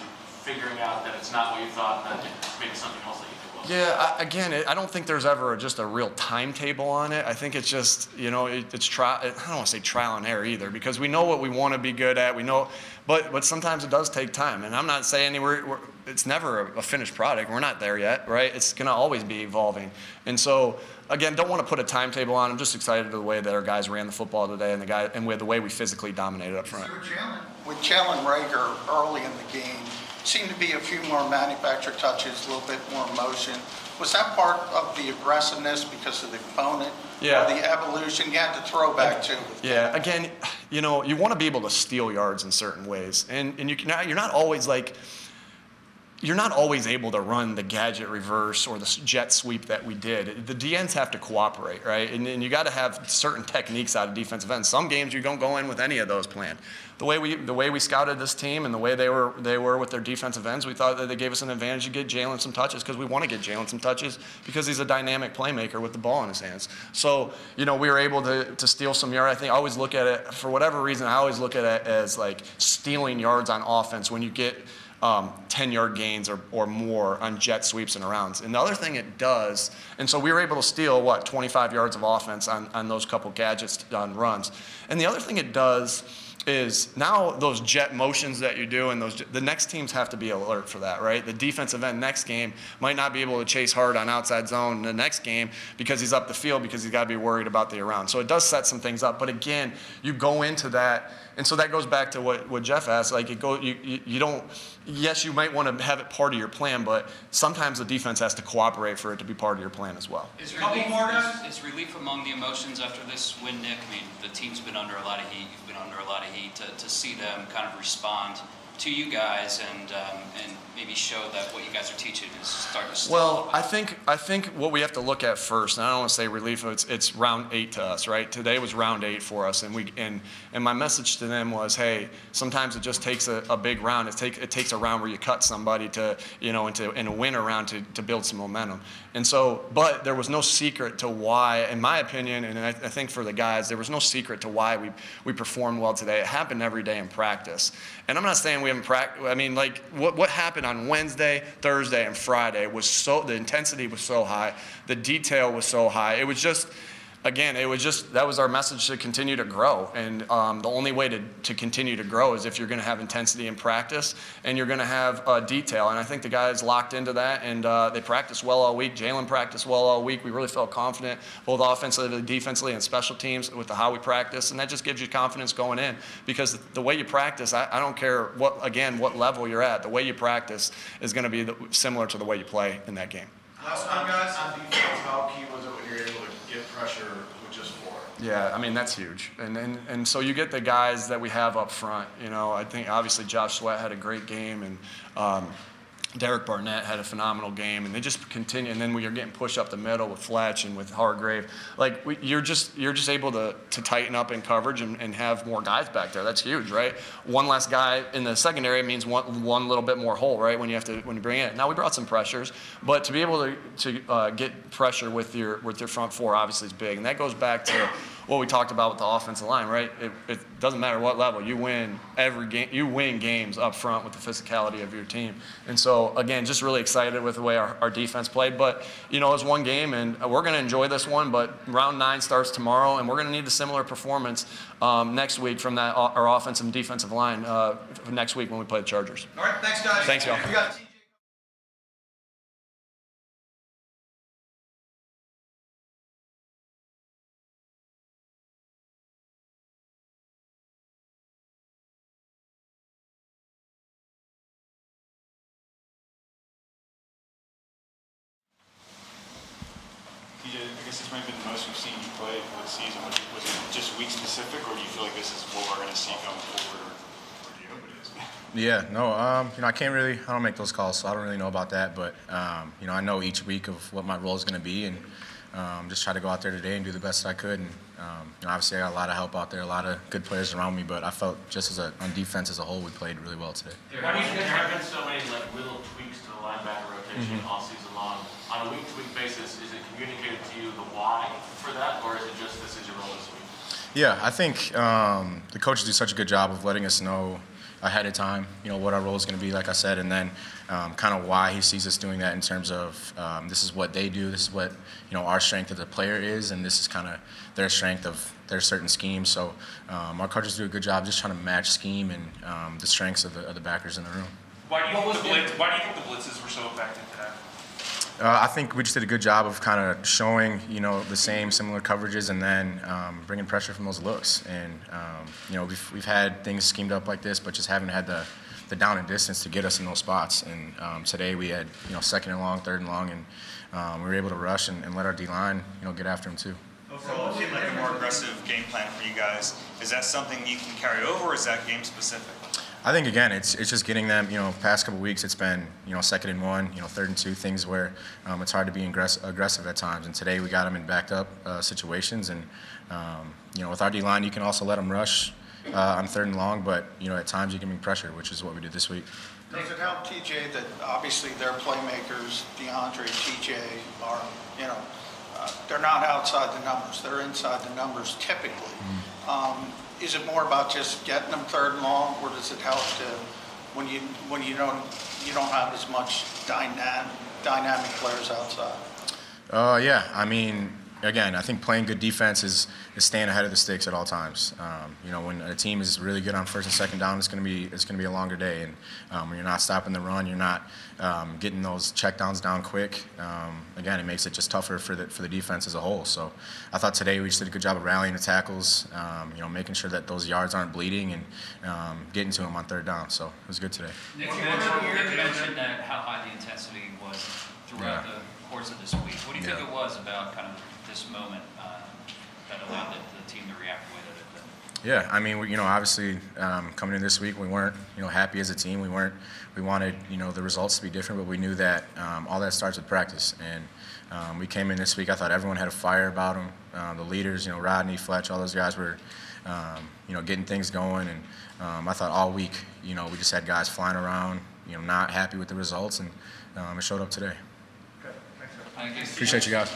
[SPEAKER 10] figuring out that it's not what you thought, that it's maybe something else that you
[SPEAKER 14] yeah, I, again, it, I don't think there's ever just a real timetable on it. I think it's just, you know, it, it's trial. I don't want to say trial and error either, because we know what we want to be good at. We know, but but sometimes it does take time. And I'm not saying we're, we're it's never a, a finished product. We're not there yet, right? It's going to always be evolving. And so again, don't want to put a timetable on. I'm just excited the way that our guys ran the football today, and the guy and with the way we physically dominated up front.
[SPEAKER 7] With Jalen Reagor early in the game seemed to be a few more manufactured touches, a little bit more motion. Was that part of the aggressiveness because of the opponent?
[SPEAKER 14] Yeah.
[SPEAKER 7] Or the evolution you had to throw back to?
[SPEAKER 14] Yeah, again, you know, you want to be able to steal yards in certain ways. And, and you can, you're not always like, you're not always able to run the gadget reverse or the jet sweep that we did. The DNs have to cooperate, right? And, and you got to have certain techniques out of defensive ends. Some games you don't go in with any of those planned. The way we the way we scouted this team and the way they were they were with their defensive ends, we thought that they gave us an advantage to get Jalen some touches because we want to get Jalen some touches because he's a dynamic playmaker with the ball in his hands. So you know we were able to to steal some yards. I think I always look at it for whatever reason. I always look at it as like stealing yards on offense when you get um, 10 yard gains or, or more on jet sweeps and arounds. And the other thing it does, and so we were able to steal, what, 25 yards of offense on, on those couple gadgets on runs. And the other thing it does is now those jet motions that you do and those the next teams have to be alert for that right the defensive end next game might not be able to chase hard on outside zone in the next game because he's up the field because he's got to be worried about the around so it does set some things up but again you go into that and so that goes back to what, what Jeff asked. Like it go, you, you, you don't. Yes, you might want to have it part of your plan, but sometimes the defense has to cooperate for it to be part of your plan as well.
[SPEAKER 8] Is relief, more is, is relief among the emotions after this win, Nick? I mean, the team's been under a lot of heat. You've been under a lot of heat. To, to see them kind of respond to you guys and um, and maybe show that what you guys are teaching is starting to.
[SPEAKER 14] Well, I think I think what we have to look at first, and I don't want to say relief. It's it's round eight to us, right? Today was round eight for us, and we and and my message to them was, hey, sometimes it just takes a, a big round. It takes it takes a round where you cut somebody to you know into in a win around to to build some momentum. And so, but there was no secret to why, in my opinion, and I, I think for the guys, there was no secret to why we we performed well today. It happened every day in practice, and I'm not saying we haven't practiced. I mean, like what what happened on Wednesday, Thursday, and Friday was so, the intensity was so high, the detail was so high. It was just, again, it was just that was our message to continue to grow. And um, the only way to, to continue to grow is if you're going to have intensity in practice and you're going to have uh, detail. And I think the guys locked into that and uh, they practiced well all week. Jalen practiced well all week. We really felt confident, both offensively, defensively, and special teams with the how we practice. And that just gives you confidence going in because the way you practice, I, I don't care what, again, what level you're at, the way you practice is going to be the, similar to the way you play in that game.
[SPEAKER 12] Last time, guys. On defense, how key was it when you're able to get pressure with just four?
[SPEAKER 14] Yeah, I mean that's huge, and, and and so you get the guys that we have up front. You know, I think obviously Josh Sweat had a great game, and um, Derek Barnett had a phenomenal game, and they just continue. And then we are getting pushed up the middle with Fletch and with Hargrave. Like we, you're just you're just able to to tighten up in coverage and, and have more guys back there. That's huge, right? One less guy in the secondary means one one little bit more hole, right? When you have to when you bring it. Now we brought some pressures, but to be able to to uh, get pressure with your with your front four obviously is big, and that goes back to what we talked about with the offensive line, right? It, it, doesn't matter what level you win every game. You win games up front with the physicality of your team. And so again, just really excited with the way our, our defense played. But you know, it's one game, and we're going to enjoy this one. But round nine starts tomorrow, and we're going to need a similar performance um, next week from that our offensive and defensive line uh, next week when we play the Chargers.
[SPEAKER 18] All right, thanks guys.
[SPEAKER 14] Thanks y'all.
[SPEAKER 18] We got
[SPEAKER 9] TJ, I guess this might have been the most we've seen you play for the season. Was it, was it just week specific, or do you feel like this is what we're going to see going forward, or, or do you hope it is?
[SPEAKER 19] Yeah, no, um, you know, I can't really, I don't make those calls, so I don't really know about that. But, um, you know, I know each week of what my role is going to be and um, just try to go out there today and do the best I could. And, um, you know, obviously I got a lot of help out there, a lot of good players around me, but I felt just as a, on defense as a whole, we played really well today.
[SPEAKER 10] Why do you think there have been so many like little tweaks to the linebacker rotation
[SPEAKER 19] Mhm.
[SPEAKER 10] all season long? On a week-to-week basis, is it communicated to you the why for that, or is it just this is your role this week?
[SPEAKER 19] Yeah, I think um, the coaches do such a good job of letting us know ahead of time, you know, what our role is going to be, like I said, and then um, kind of why he sees us doing that in terms of um, this is what they do, this is what you know our strength as a player is, and this is kind of their strength of their certain scheme. So um, our coaches do a good job just trying to match scheme and um, the strengths of the, of the backers in the room.
[SPEAKER 4] Why do you think the blitz, Why do you think the blitzes were so effective today?
[SPEAKER 19] Uh, I think we just did a good job of kind of showing, you know, the same similar coverages and then um, bringing pressure from those looks. And um, you know, we've we've had things schemed up like this, but just haven't had the the down and distance to get us in those spots. And um, today we had, you know, second and long, third and long, and um, we were able to rush and, and let our D line, you know, get after him too.
[SPEAKER 13] Overall, it seemed like a more aggressive game plan for you guys. Is that something you can carry over, or is that game specific?
[SPEAKER 19] I think again, it's it's just getting them. You know, past couple weeks, it's been you know second and one, you know third and two, things where um, it's hard to be aggressive, aggressive at times. And today we got them in backed up uh, situations, and um, you know with our D line, you can also let them rush uh, on third and long, but you know at times you can bring pressure, which is what we did this week.
[SPEAKER 7] Does it help TJ that obviously their playmakers, D'Andre, TJ, are, you know, uh, they're not outside the numbers, they're inside the numbers typically. Um, Is it more about just getting them third and long, or does it help to, when you, when you don't, you don't have as much dynamic, dynamic players outside?
[SPEAKER 19] Uh, yeah, I mean, again, I think playing good defense is, is staying ahead of the sticks at all times. Um, you know, when a team is really good on first and second down, it's going to be it's going to be a longer day. And um, when you're not stopping the run, you're not um, getting those checkdowns down quick. Um, again, it makes it just tougher for the for the defense as a whole. So I thought today we just did a good job of rallying the tackles. Um, you know, making sure that those yards aren't bleeding and um, getting to them on third down. So it was good today.
[SPEAKER 8] Nick, you mentioned, that how high the intensity was throughout
[SPEAKER 19] Yeah.
[SPEAKER 8] the course of this week. What do you think it was about kind of this moment uh, that allowed the, the team to react the way that it did?
[SPEAKER 19] Yeah, I mean, we, you know, obviously um, coming in this week, we weren't, you know, happy as a team. We weren't, we wanted, you know, the results to be different, but we knew that um, all that starts with practice. And um, we came in this week. I thought everyone had a fire about them. Um, the leaders, you know, Rodney, Fletch, all those guys were, um, you know, getting things going. And um, I thought all week, you know, we just had guys flying around, you know, not happy with the results, and um, it showed up today. Appreciate you guys.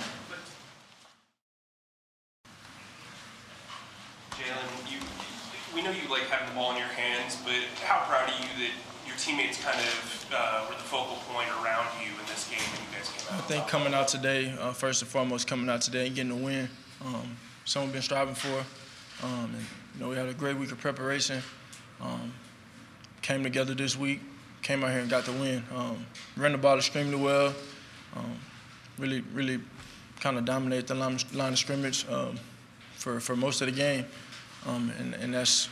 [SPEAKER 4] Jalen, you, we know you like having the ball in your hands, but how proud are you that your teammates kind of uh, were the focal point around you in this game and you guys came
[SPEAKER 20] I think coming out today, uh, first and foremost, coming out today and getting a win,
[SPEAKER 18] um, something we've been striving for. Um, and, you know, we had a great week of preparation. Um, came together this week, came out here and got the win. Um, ran the ball extremely well. Um, really, really kind of dominated the line, line of scrimmage um, for, for most of the game. Um, and, and that's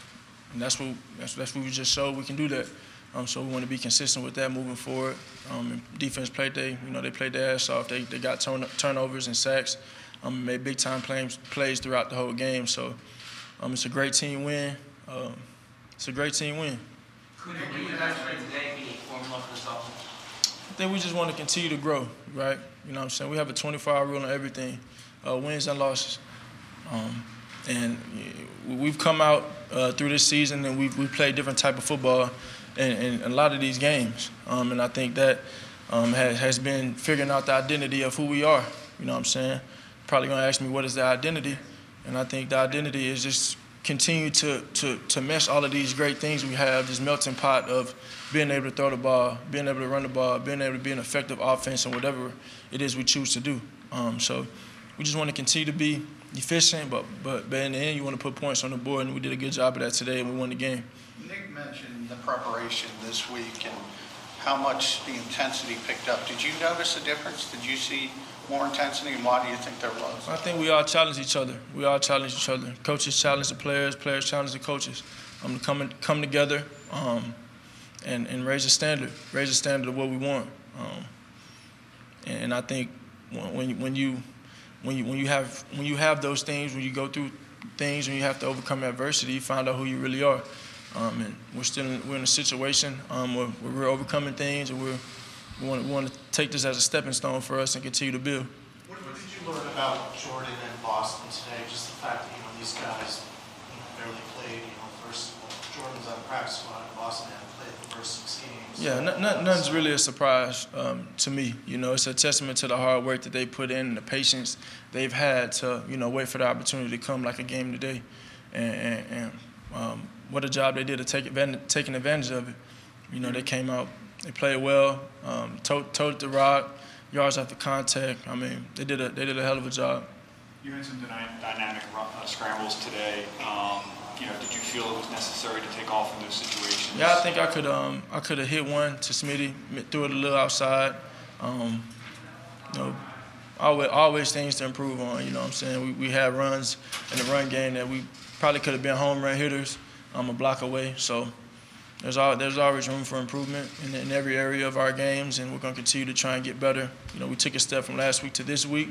[SPEAKER 18] and that's what that's, that's what we just showed we can do that. Um, so we want to be consistent with that moving forward. Um, defense played they you know they played their ass off. They, they got turn, turnovers and sacks. Um, made big time plays plays throughout the whole game. So um, it's a great team win. Um, it's a great team win.
[SPEAKER 16] Could you guys play today be formula for this offense?
[SPEAKER 18] I think we just want to continue to grow, right? You know what I'm saying? We have a 24-hour rule on everything, uh, wins and losses. And we've come out uh, through this season and we've, we've played different type of football in, in a lot of these games. Um, and I think that um, has, has been figuring out the identity of who we are. You know what I'm saying? Probably going to ask me, what is the identity? And I think the identity is just continue to, to, to mesh all of these great things we have, this melting pot of being able to throw the ball, being able to run the ball, being able to be an effective offense and whatever it is we choose to do. Um, so we just want to continue to be efficient, but, but, but in the end, you want to put points on the board, and we did a good job of that today, and we won the game.
[SPEAKER 7] Nick mentioned the preparation this week and how much the intensity picked up. Did you notice a difference? Did you see more intensity, and why do you think there was?
[SPEAKER 18] I think we all challenge each other. We all challenge each other. Coaches challenge the players, players challenge the coaches. Um, to come, come together um, and, and raise the standard, raise the standard of what we want. Um, and I think when, when you when you when you when you have when you have those things, when you go through things, when you have to overcome adversity, you find out who you really are. Um, and we're still in, we're in a situation um, where, where, we're overcoming things, and we're, we want, we want to take this as a stepping stone for us and continue to build.
[SPEAKER 17] What, did you learn about Jordan and Boston today? Just the fact that you know these guys barely played. You know, first Jordan's on the practice squad, Boston hadn't played the first six games.
[SPEAKER 18] Yeah, nothing's really a surprise um, to me. You know, it's a testament to the hard work that they put in and the patience they've had to, you know, wait for the opportunity to come like a game today. And, and, and um, what a job they did to take advantage, taking advantage of it. You know, they came out, they played well, um, toted the rock, yards after contact. I mean, they did a they did a hell of a job.
[SPEAKER 9] You had some dynamic uh, scrambles today. Um, you know, did you feel it was necessary to take off in those situations?
[SPEAKER 18] Yeah, I think I could um, I could have hit one to Smitty, threw it a little outside. Um, you know, always always things to improve on. You know what I'm saying? We, we had runs in the run game that we probably could have been home run hitters. I'm um, a block away, so there's all, there's always room for improvement in, in every area of our games, and we're to continue to try and get better. You know, we took a step from last week to this week.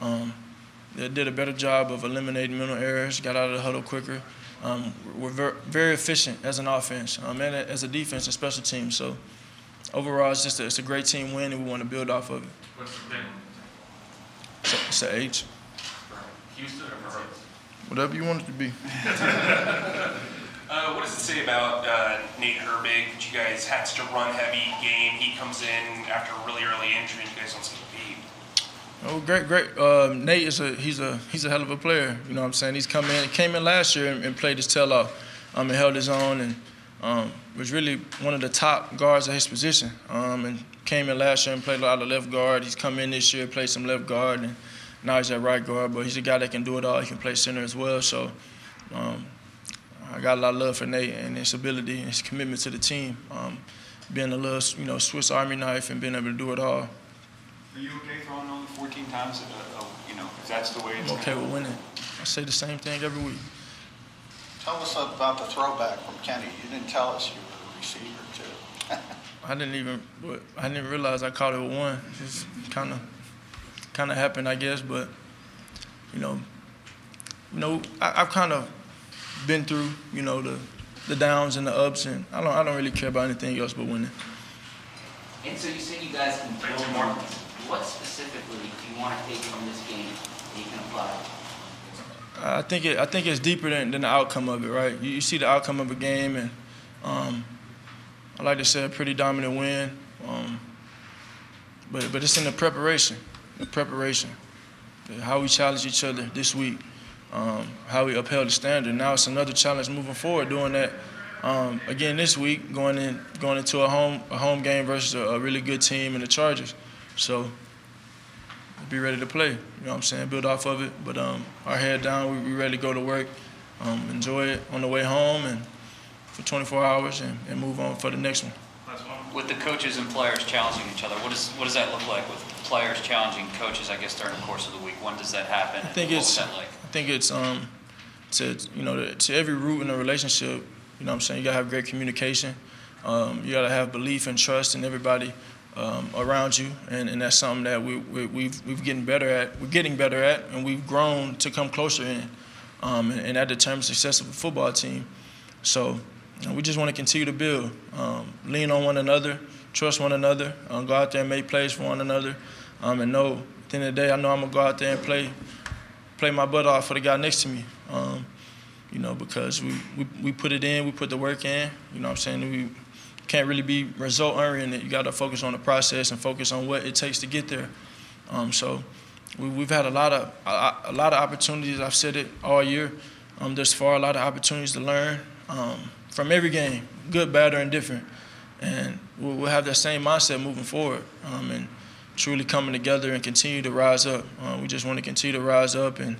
[SPEAKER 18] Um, they did a better job of eliminating mental errors, got out of the huddle quicker, um, we're very, very, efficient as an offense um, and as a defense and special team. So overall, it's just a, it's a great team win, and we want to build off of it.
[SPEAKER 10] What's the thing?
[SPEAKER 18] It's a, it's a H.
[SPEAKER 10] Houston or for
[SPEAKER 18] Whatever you want it to be.
[SPEAKER 4] uh, what does it say about uh, Nate Herbig that you guys had such a run-heavy game? He comes in after a really early injury, and you guys don't seem to beat.
[SPEAKER 18] Oh, great, great. Um, Nate is a he's a he's a hell of a player. You know what I'm saying? He's come in, came in last year and, and played his tail off. Um, and held his own and um, was really one of the top guards at his position. Um, and came in last year and played a lot of left guard. He's come in this year, played some left guard, and now he's at right guard. But he's a guy that can do it all. He can play center as well. So um, I got a lot of love for Nate and his ability and his commitment to the team. Um, being a little, you know, Swiss Army knife and being able to do it all.
[SPEAKER 9] Are you okay throwing 14 times? Uh, you know, if that's the way it's.
[SPEAKER 18] I'm okay with winning. I say the same thing every week.
[SPEAKER 7] Tell us about the throwback from Kenny. You didn't tell us you were a receiver too.
[SPEAKER 18] I didn't even. I didn't realize I caught it with one. Just kind of, kind of happened, I guess. But you know, you know, I, I've kind of been through, you know, the the downs and the ups, and I don't. I don't really care about anything else but winning.
[SPEAKER 16] And so you say you guys can build more what specifically do you want to take from this game that you can apply?
[SPEAKER 18] I think it. I think it's deeper than, than the outcome of it, right? You, you see the outcome of a game, and um, I like to say a pretty dominant win. Um, but but it's in the preparation, the preparation, how we challenge each other this week, um, how we upheld the standard. Now it's another challenge moving forward, doing that um, again this week, going in going into a home a home game versus a, a really good team in the Chargers. So be ready to play. You know what I'm saying? Build off of it. But um, our head down, we, we ready to go to work, um, enjoy it on the way home, and for 24 hours, and, and move on for the next one.
[SPEAKER 8] With the coaches and players challenging each other, what, is, what does that look like with players challenging coaches, I guess, during the course of the week? When does that happen?
[SPEAKER 18] I think it's
[SPEAKER 8] like?
[SPEAKER 18] I think it's um to you know to, to every root in a relationship, you know what I'm saying, you gotta have great communication. Um, you gotta have belief and trust in everybody um, around you, and, and that's something that we, we we've we've getting better at. We're getting better at, and we've grown to come closer in, um, and, and that determines the success of a football team. So. you know, we just want to continue to build, um, lean on one another, trust one another, um, go out there and make plays for one another, um, and know at the end of the day, I know I'm gonna go out there and play play my butt off for the guy next to me. Um, you know, because we, we, we put it in, we put the work in. You know what I'm saying? We can't really be result oriented. You got to focus on the process and focus on what it takes to get there. Um, so we, we've had a lot of a, a lot of opportunities. I've said it all year. Um, thus far, a lot of opportunities to learn um, from every game, good, bad, or indifferent. And we'll, we'll have that same mindset moving forward. Um, and truly coming together and continue to rise up. Uh, we just want to continue to rise up and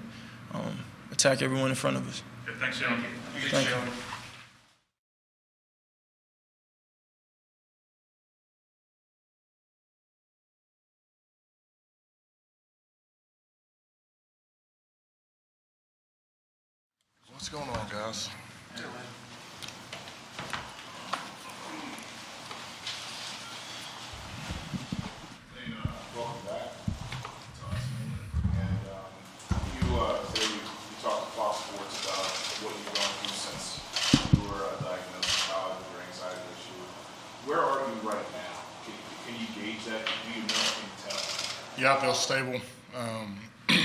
[SPEAKER 18] um, attack everyone in front of us.
[SPEAKER 20] Thanks, Jalen.
[SPEAKER 18] Thank you.
[SPEAKER 20] You uh today you you talked to Fox about what you've gone through since you were uh diagnosed with college anxiety issue. Where are you right now? Can can you gauge that? Do you know? What can you tell?
[SPEAKER 21] Yeah, I feel stable. Um,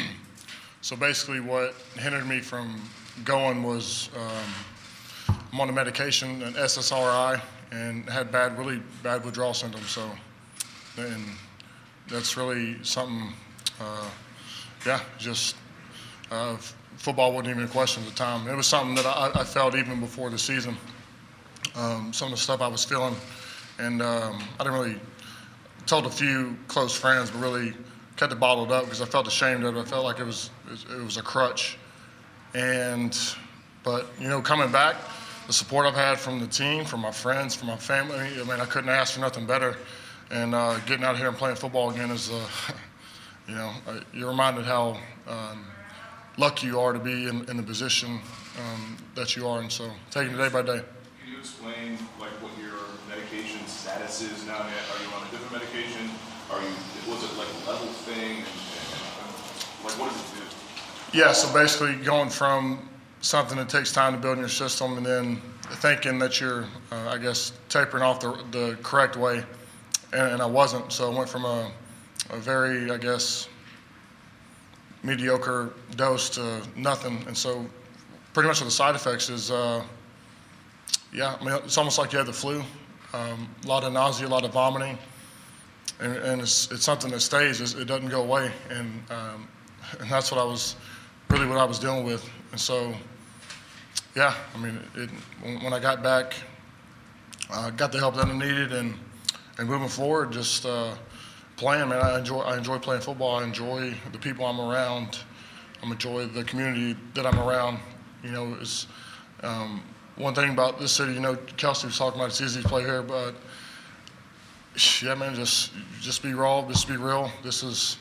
[SPEAKER 21] so basically, what hindered me from going was um, I'm on a medication, an SSRI, and had bad, really bad withdrawal symptoms. So, and that's really something. Uh, yeah, just uh, football wasn't even a question at the time. It was something that I, I felt even before the season. Um, some of the stuff I was feeling, and um, I didn't really told a few close friends, but really kept it bottled up because I felt ashamed of it. I felt like it was it was a crutch. And but you know, coming back, the support I've had from the team, from my friends, from my family, I mean, I couldn't ask for nothing better. And uh, getting out here and playing football again is, uh, you know, uh, you're reminded how um, lucky you are to be in, in the position um, that you are. And so taking it day by day.
[SPEAKER 20] Can you explain like what your medication status is now? Are you on a different medication? Are you? Was it like a level thing? And, and, like what does it do?
[SPEAKER 21] Yeah, so basically going from something that takes time to build in your system and then thinking that you're, uh, I guess, tapering off the, the correct way, and, and I wasn't. So I went from a, a very, I guess, mediocre dose to nothing. And so pretty much the side effects is, uh, yeah, I mean, it's almost like you had the flu. Um, a lot of nausea, a lot of vomiting. And, and it's, it's something that stays. It doesn't go away. And, um, and that's what I was, really what I was dealing with. And so, yeah, I mean, it, when, I got back, I got the help that I needed, and and moving forward, just uh, playing, man. I enjoy I enjoy playing football. I enjoy the people I'm around. I enjoy the community that I'm around. You know, it's um, one thing about this city. You know, Kelce was talking about it's easy to play here, but yeah, man, just just be raw, just be real. This is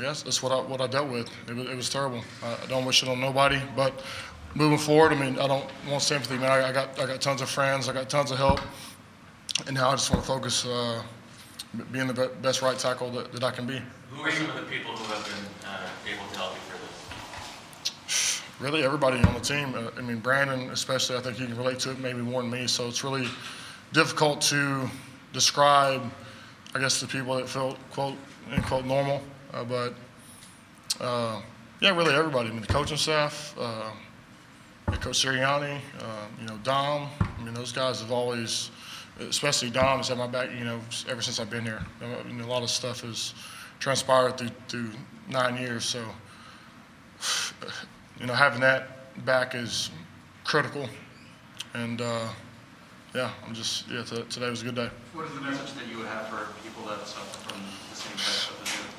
[SPEAKER 21] yes, that's what I what I dealt with. It was, it was terrible. I, I don't wish it on nobody, but moving forward, I mean, I don't want sympathy, man. I, I got I got tons of friends, I got tons of help, and now I just want to focus uh, being the be- best right tackle that, that I can be.
[SPEAKER 10] Who are some of the people who have been uh, able to help you for this?
[SPEAKER 21] Really, everybody on the team. Uh, I mean, Brandon, especially, I think he can relate to it maybe more than me. So it's really difficult to describe, I guess, the people that felt quote unquote normal. Uh, but uh, yeah, really everybody. I mean, the coaching staff, uh, Coach Sirianni, uh, you know, Dom. I mean, those guys have always, especially Dom, has had my back. You know, ever since I've been here. I mean, a lot of stuff has transpired through through nine years. So, you know, having that back is critical. And uh, yeah, I'm just yeah. Today was a good day.
[SPEAKER 10] What is the message that you would have for people that suffer from the same type of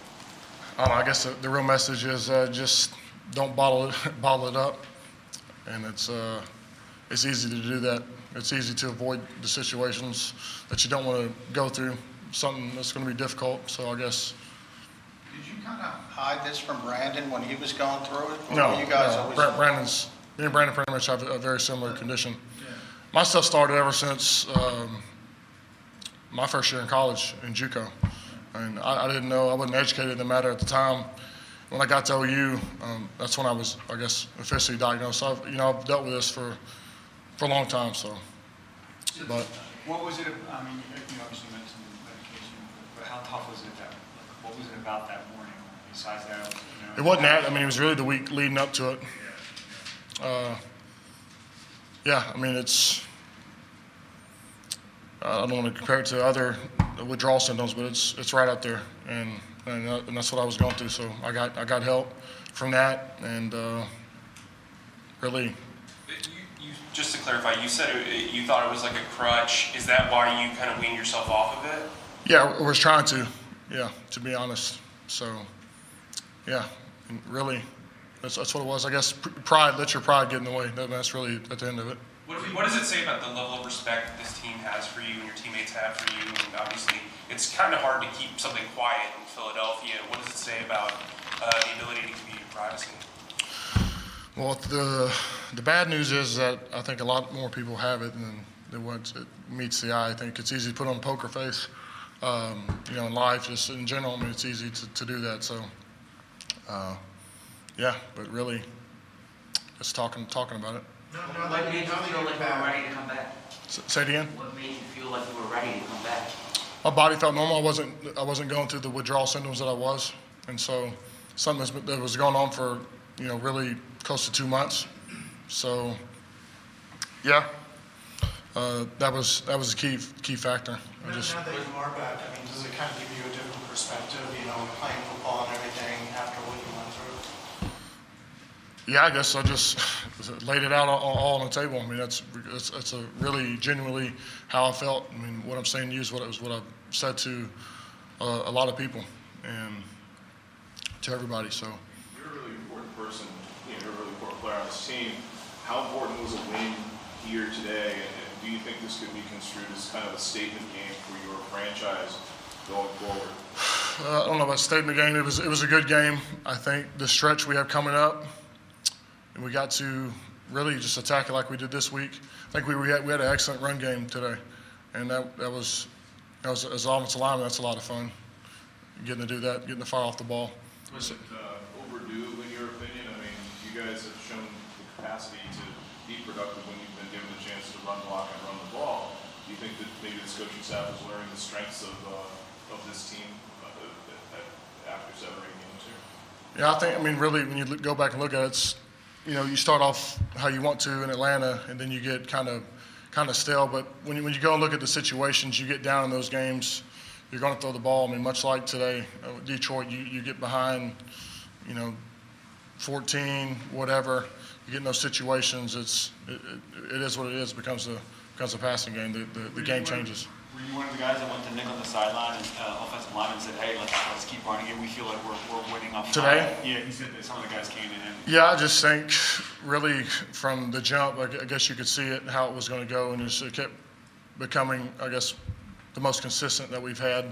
[SPEAKER 21] I know, I guess the, the real message is uh, just don't bottle it, bottle it up. And it's, uh, it's easy to do that. It's easy to avoid the situations that you don't want to go through, something that's going to be difficult. So I guess,
[SPEAKER 7] Did you kind of hide this from Brandon when he was going through it? Or
[SPEAKER 21] no,
[SPEAKER 7] you guys
[SPEAKER 21] no.
[SPEAKER 7] always?
[SPEAKER 21] Brandon's, me and Brandon pretty much have a, a very similar condition. My stuff started ever since um, my first year in college in JUCO. And I, I didn't know, I wasn't educated in the matter at the time. When I got to OU, um, that's when I was, I guess, officially diagnosed. So I've, you know, I've dealt with this for, for a long time, so. But
[SPEAKER 9] What was it, I mean, you obviously mentioned medication, but how tough was it that, like, what was it about that morning besides that, you know?
[SPEAKER 21] it wasn't that, I mean, it was really the week leading up to it. Uh, yeah, I mean, it's, I don't want to compare it to other withdrawal symptoms, but it's, it's right out there. And, and, uh, and that's what I was going through. So I got, I got help from that and uh, really,
[SPEAKER 4] You, just to clarify, you said it, you thought it was like a crutch. Is that why you kind of weaned yourself off of it?
[SPEAKER 21] yeah, I was trying to, yeah, to be honest. So, yeah, really, that's, that's what it was. I guess pride, let your pride get in the way. That, that's really at the end of it.
[SPEAKER 4] What, what does it say about the level of respect this team has for you and your teammates have for you? And obviously, it's kind of hard to keep something quiet in Philadelphia. What does it say about uh, the ability to keep your privacy?
[SPEAKER 21] Well, the the bad news is that I think a lot more people have it than, than what it meets the eye. I think it's easy to put on a poker face. Um, you know, in life, just in general, I mean, it's easy to, to do that. So, uh, yeah, but really, just talking talking about it.
[SPEAKER 16] What made you feel like you were ready to come back?
[SPEAKER 21] S- say it again.
[SPEAKER 16] What made you feel like you were ready to come back?
[SPEAKER 21] My body felt normal. I wasn't I wasn't going through the withdrawal symptoms that I was, and so something that's been- that was going on for you know really close to two months. So, yeah, uh, that was that was a key key factor. I
[SPEAKER 17] Now
[SPEAKER 21] just
[SPEAKER 17] now that you are back, I mean, does it kind of give you a different perspective, you know, playing football and everything after what you went through?
[SPEAKER 21] Yeah, I guess I just laid it out all, all on the table. I mean, that's that's, that's a really genuinely how I felt. I mean, what I'm saying to you is what it was what I've said to uh, a lot of people and to everybody. So.
[SPEAKER 20] You're a really important person, you know, you're a really important player on this team. How important was a win here today? And and do you think this could be construed as kind of a statement game for your franchise going forward?
[SPEAKER 21] Uh, I don't know about statement game. It was it was a good game. I think the stretch we have coming up, and we got to really just attack it like we did this week. I think we, we had we had an excellent run game today, and that that was that was as offensive lineman. That's a lot of fun, getting to do that, getting the fire off the ball.
[SPEAKER 20] Was it uh, overdue, in your opinion? I mean, you guys have shown the capacity to be productive when you've been given the chance to run block and run the ball. Do you think that maybe this coaching staff is learning the strengths of, uh, of this team uh, after seven or eight games here?
[SPEAKER 21] Yeah, I think I mean really when you look, go back and look at it, it's you know you start off how you want to in Atlanta, and then you get kind of kind of stale. But when you, when you go and look at the situations, you get down in those games, you're going to throw the ball. I mean, much like today, uh, Detroit, you, you get behind, you know, 14, whatever. You get in those situations, it's it, it, it is what it is. It becomes a becomes a passing game. The, the, the game changes.
[SPEAKER 9] Were you one of the guys that went to Nick on the sideline and uh, offensive lineman said, hey, let's, let's keep running it. We feel like we're, we're winning off
[SPEAKER 21] Today?
[SPEAKER 9] Yeah, he said that some of the guys came in and
[SPEAKER 21] Yeah, I just think really from the jump, I guess you could see it, how it was going to go, and it's- it kept becoming, I guess, the most consistent that we've had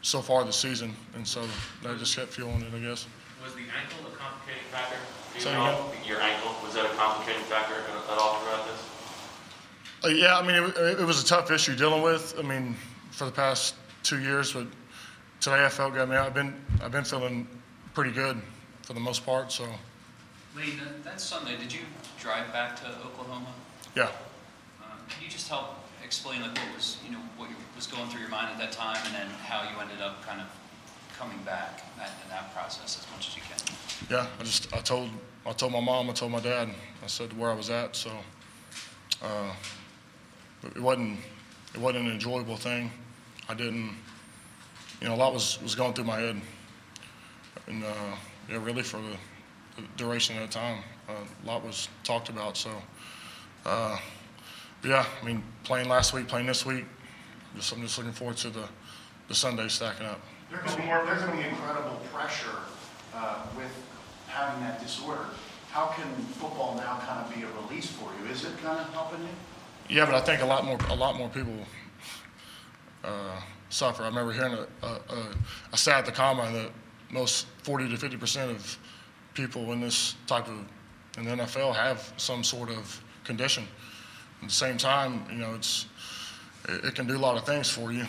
[SPEAKER 21] so far this season, and so I just kept fueling it, I guess.
[SPEAKER 10] Was the ankle a complicating factor? Do you
[SPEAKER 21] Say
[SPEAKER 10] know? Your ankle, was that a complicating factor at, at all throughout this?
[SPEAKER 21] Yeah, I mean, it, it was a tough issue dealing with. I mean, for the past two years, but today I felt good. I mean, I've been I've been feeling pretty good for the most part. So
[SPEAKER 8] Lee, that- Sunday, did you drive back to Oklahoma?
[SPEAKER 21] yeah,
[SPEAKER 8] Uh, Can you just help explain like what was, you know, what was going through your mind at that time and then how you ended up kind of coming back that- in that process as much as you can?
[SPEAKER 21] yeah. I just I told I told my mom, I told my dad, I said where I was at. So uh, it wasn't it wasn't an enjoyable thing. I didn't, you know, a lot was was going through my head, and uh, yeah, really for the, the duration of the time, uh, a lot was talked about. So. Uh, yeah, I mean, playing last week, playing this week, just, I'm just looking forward to the, the Sunday stacking up.
[SPEAKER 17] There could be, there could be incredible pressure uh, with having that disorder. How can football now kind of be a release for you? Is it kind of helping you?
[SPEAKER 21] Yeah, but I think a lot more a lot more people uh, suffer. I remember hearing a, a, a, a stat at the combine that most 40 to 50 percent of people in this type of in the NFL have some sort of condition. At the same time, you know, it's it, it can do a lot of things for you,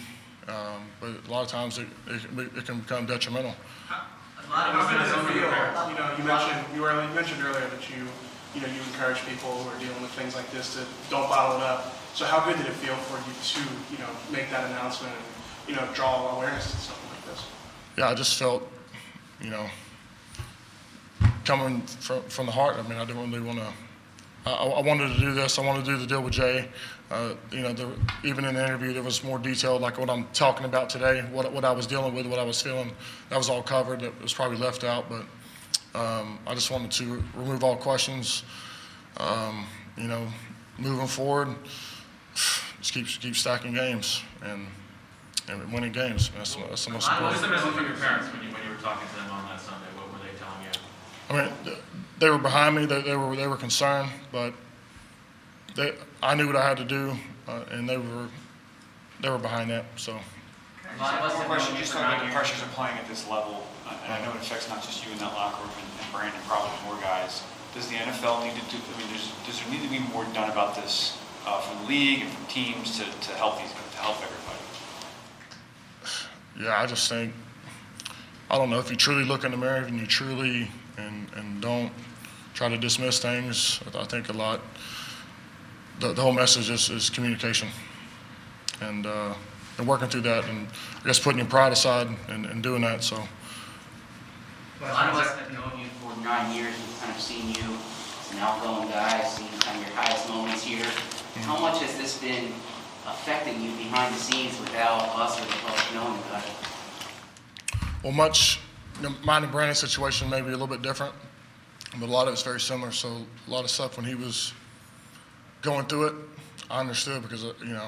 [SPEAKER 21] um, but a lot of times it, it, it can become detrimental.
[SPEAKER 17] How good does it feel? You know, you mentioned you, were, you mentioned earlier that you, you know, you encourage people who are dealing with things like this to don't bottle it up. So how good did it feel for you to, you know, make that announcement and, you know, draw awareness to something like this?
[SPEAKER 21] Yeah, I just felt, you know, coming from, from the heart. I mean, I didn't really want to. I, wanted to do this. I wanted to do the deal with Jay. Uh, you know, the, even in the interview, there was more detail, like what I'm talking about today, what, what I was dealing with, what I was feeling. That was all covered. That was probably left out, but um, I just wanted to remove all questions. Um, you know, moving forward, just keep keep stacking games and and winning games. That's, that's the most important.
[SPEAKER 10] What was
[SPEAKER 21] important.
[SPEAKER 10] the message from your parents when you, when you were talking to them on that Sunday? What were they telling you?
[SPEAKER 21] I mean, they were behind me. They, they were they were concerned, but they I knew what I had to do, uh, and they were they were behind that. So.
[SPEAKER 9] One question, just talking about the pressures of playing at this level, uh, and I know it affects not just you in that locker room and and Brandon, probably more guys. Does the NFL need to do, I mean, there's, does there need to be more done about this uh, from the league and from teams to, to help these, to help everybody?
[SPEAKER 21] Yeah, I just think I don't know if you truly look in the mirror and you truly and and don't try to dismiss things. I think a lot. The, the whole message is, is communication, and uh, and working through that, and I guess putting your pride aside and, and doing that. So.
[SPEAKER 16] A lot of us have known you for nine years, we've kind of seen you as an outgoing guy, seen kind of your highest moments here. How much has this been affecting you behind the scenes without us or the public knowing about it?
[SPEAKER 21] Well, much, you know, mine and Brandon's situation may be a little bit different, but a lot of it's very similar. So a lot of stuff when he was going through it, I understood because uh, you know,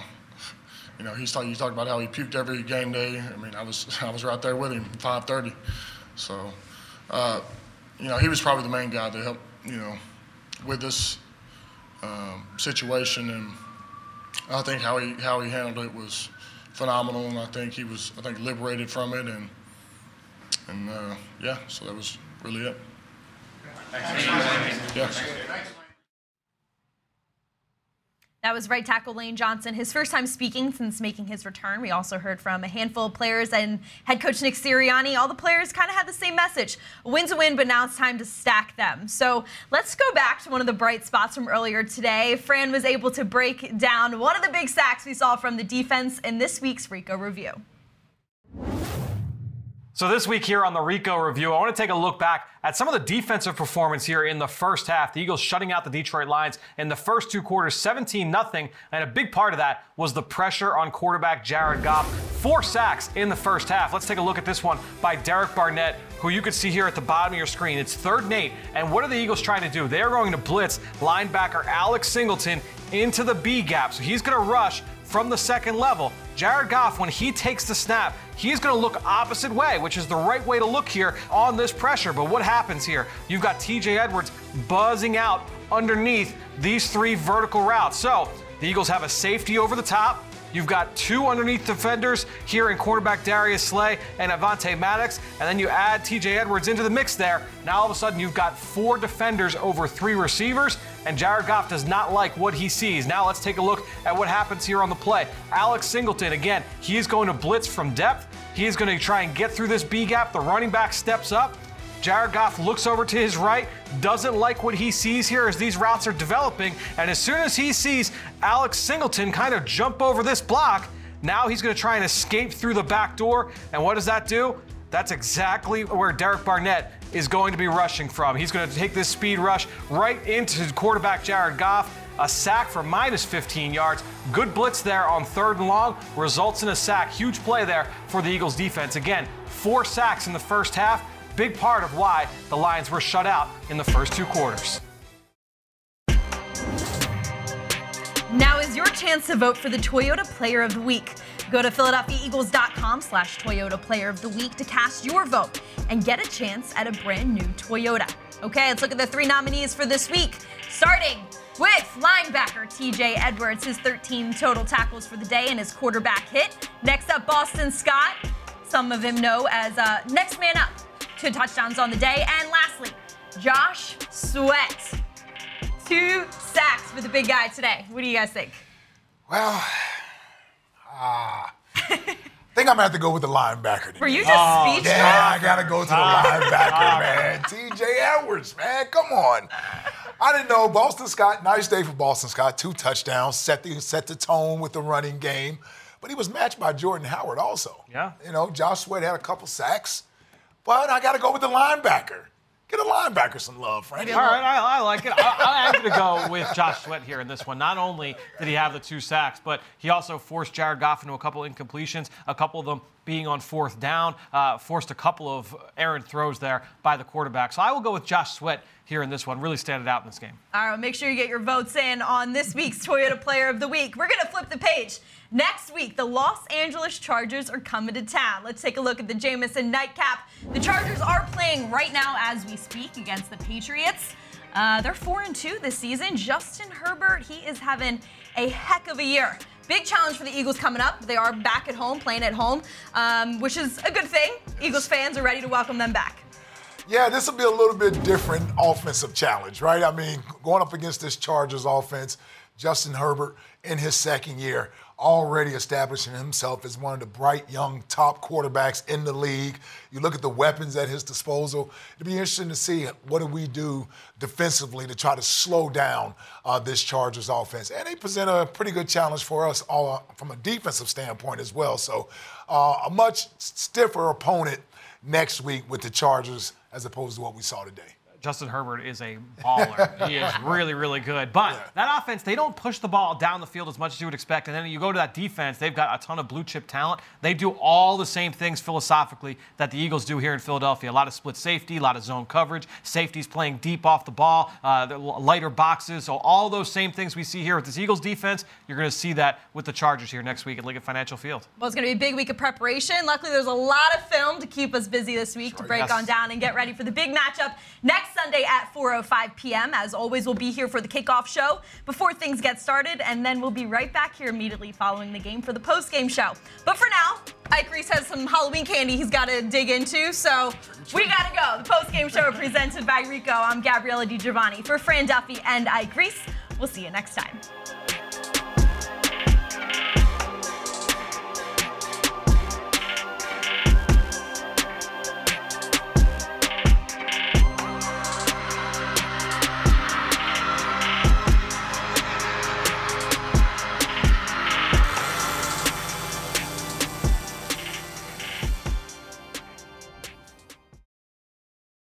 [SPEAKER 21] you know, he's talking. You talked about how he puked every game day. I mean, I was I was right there with him, 5:30. So, uh, you know, he was probably the main guy to help. You know, with this um, situation, and I think how he how he handled it was phenomenal, and I think he was I think liberated from it, and and uh, yeah, so that was really it. Yeah.
[SPEAKER 1] That was right tackle Lane Johnson, his first time speaking since making his return. We also heard from a handful of players and head coach Nick Sirianni. All the players kind of had the same message. Win's a win, but now it's time to stack them. So let's go back to one of the bright spots from earlier today. Fran was able to break down one of the big sacks we saw from the defense in this week's Rico review.
[SPEAKER 3] So this week here on the Rico Review, I want to take a look back at some of the defensive performance here in the first half. The Eagles shutting out the Detroit Lions in the first two quarters, 17 0 and a big part of that was the pressure on quarterback Jared Goff. Four sacks in the first half. Let's take a look at this one by Derek Barnett, who you can see here at the bottom of your screen. It's third and eight, and what are the Eagles trying to do? They're going to blitz linebacker Alex Singleton into the B gap. So he's going to rush from the second level. Jared Goff, when he takes the snap, he's going to look opposite way, which is the right way to look here on this pressure. But what happens here? You've got TJ Edwards buzzing out underneath these three vertical routes. So the Eagles have a safety over the top. You've got two underneath defenders here in quarterback Darius Slay and Avonte Maddox, and then you add TJ Edwards into the mix there. Now all of a sudden you've got four defenders over three receivers, and Jared Goff does not like what he sees. Now let's take a look at what happens here on the play. Alex Singleton, again, he is going to blitz from depth. He is going to try and get through this B gap. The running back steps up. Jared Goff looks over to his right, doesn't like what he sees here as these routes are developing, and as soon as he sees Alex Singleton kind of jump over this block, now he's going to try and escape through the back door. And what does that do? That's exactly where Derek Barnett is going to be rushing from. He's going to take this speed rush right into quarterback Jared Goff. A sack for minus 15 yards. Good blitz there on third and long results in a sack. Huge play there for the Eagles defense. Again, four sacks in the first half big part of why the Lions were shut out in the first two quarters.
[SPEAKER 1] Now is your chance to vote for the Toyota Player of the Week. Go to PhiladelphiaEagles.com slash Toyota Player of the Week to cast your vote and get a chance at a brand new Toyota. Okay, let's look at the three nominees for this week. Starting with linebacker TJ Edwards, his 13 total tackles for the day and his quarterback hit. Next up, Boston Scott. Some of him know as uh, next man up. Two touchdowns on the day. And lastly, Josh Sweat. Two sacks for the big guy today. What do you guys think?
[SPEAKER 2] Well, ah. I think I'm gonna have to go with the linebacker. Today.
[SPEAKER 1] Were you just oh, speechless?
[SPEAKER 2] Yeah, I gotta go to the linebacker, man. TJ Edwards, man. Come on. I didn't know Boston Scott. Nice day for Boston Scott. Two touchdowns, set the set the tone with the running game. But he was matched by Jordan Howard also.
[SPEAKER 3] Yeah.
[SPEAKER 2] You know, Josh Sweat had a couple sacks, but I got to go with the linebacker. Get a linebacker some love, Frank.
[SPEAKER 3] All right, I, I like it. I, am going to go with Josh Sweat here in this one. Not only did he have the two sacks, but he also forced Jared Goff into a couple incompletions, a couple of them being on fourth down, uh, forced a couple of errant throws there by the quarterback. So I will go with Josh Sweat here in this one. Really standing out in this game.
[SPEAKER 1] All right, well, make sure you get your votes in on this week's Toyota Player of the Week. We're going to flip the page. Next week, the Los Angeles Chargers are coming to town. Let's take a look at the Jamison nightcap. The Chargers are playing right now as we speak against the Patriots. Uh, they're 4 and 2 this season. Justin Herbert, he is having a heck of a year. Big challenge for the Eagles coming up. They are back at home, playing at home, um, which is a good thing. Eagles fans are ready to welcome them back.
[SPEAKER 2] Yeah, this will be a little bit different offensive challenge, right? I mean, going up against this Chargers offense, Justin Herbert in his second year already establishing himself as one of the bright young top quarterbacks in the league. You look at the weapons at his disposal. It'd be interesting to see what do we do defensively to try to slow down uh, this Chargers offense. And they present a pretty good challenge for us all uh, from a defensive standpoint as well. So uh, a much stiffer opponent next week with the Chargers as opposed to what we saw today.
[SPEAKER 3] Justin Herbert is a baller. he is really, really good. But yeah. that offense, they don't push the ball down the field as much as you would expect. And then you go to that defense, they've got a ton of blue chip talent. They do all the same things philosophically that the Eagles do here in Philadelphia. A lot of split safety, a lot of zone coverage, safeties playing deep off the ball, uh, lighter boxes. So all those same things we see here with this Eagles defense, you're going to see that with the Chargers here next week at Lincoln Financial Field.
[SPEAKER 1] Well, it's going to be a big week of preparation. Luckily, there's a lot of film to keep us busy this week sure, to break yes. on down and get ready for the big matchup next Sunday at 4.05 p.m. As always, we'll be here for the kickoff show before things get started, and then we'll be right back here immediately following the game for the post-game show. But for now, Ike Reese has some Halloween candy he's got to dig into, so we got to go. The post-game show presented by Rico. I'm Gabriella DiGiovanni. For Fran Duffy and Ike Reese, we'll see you next time.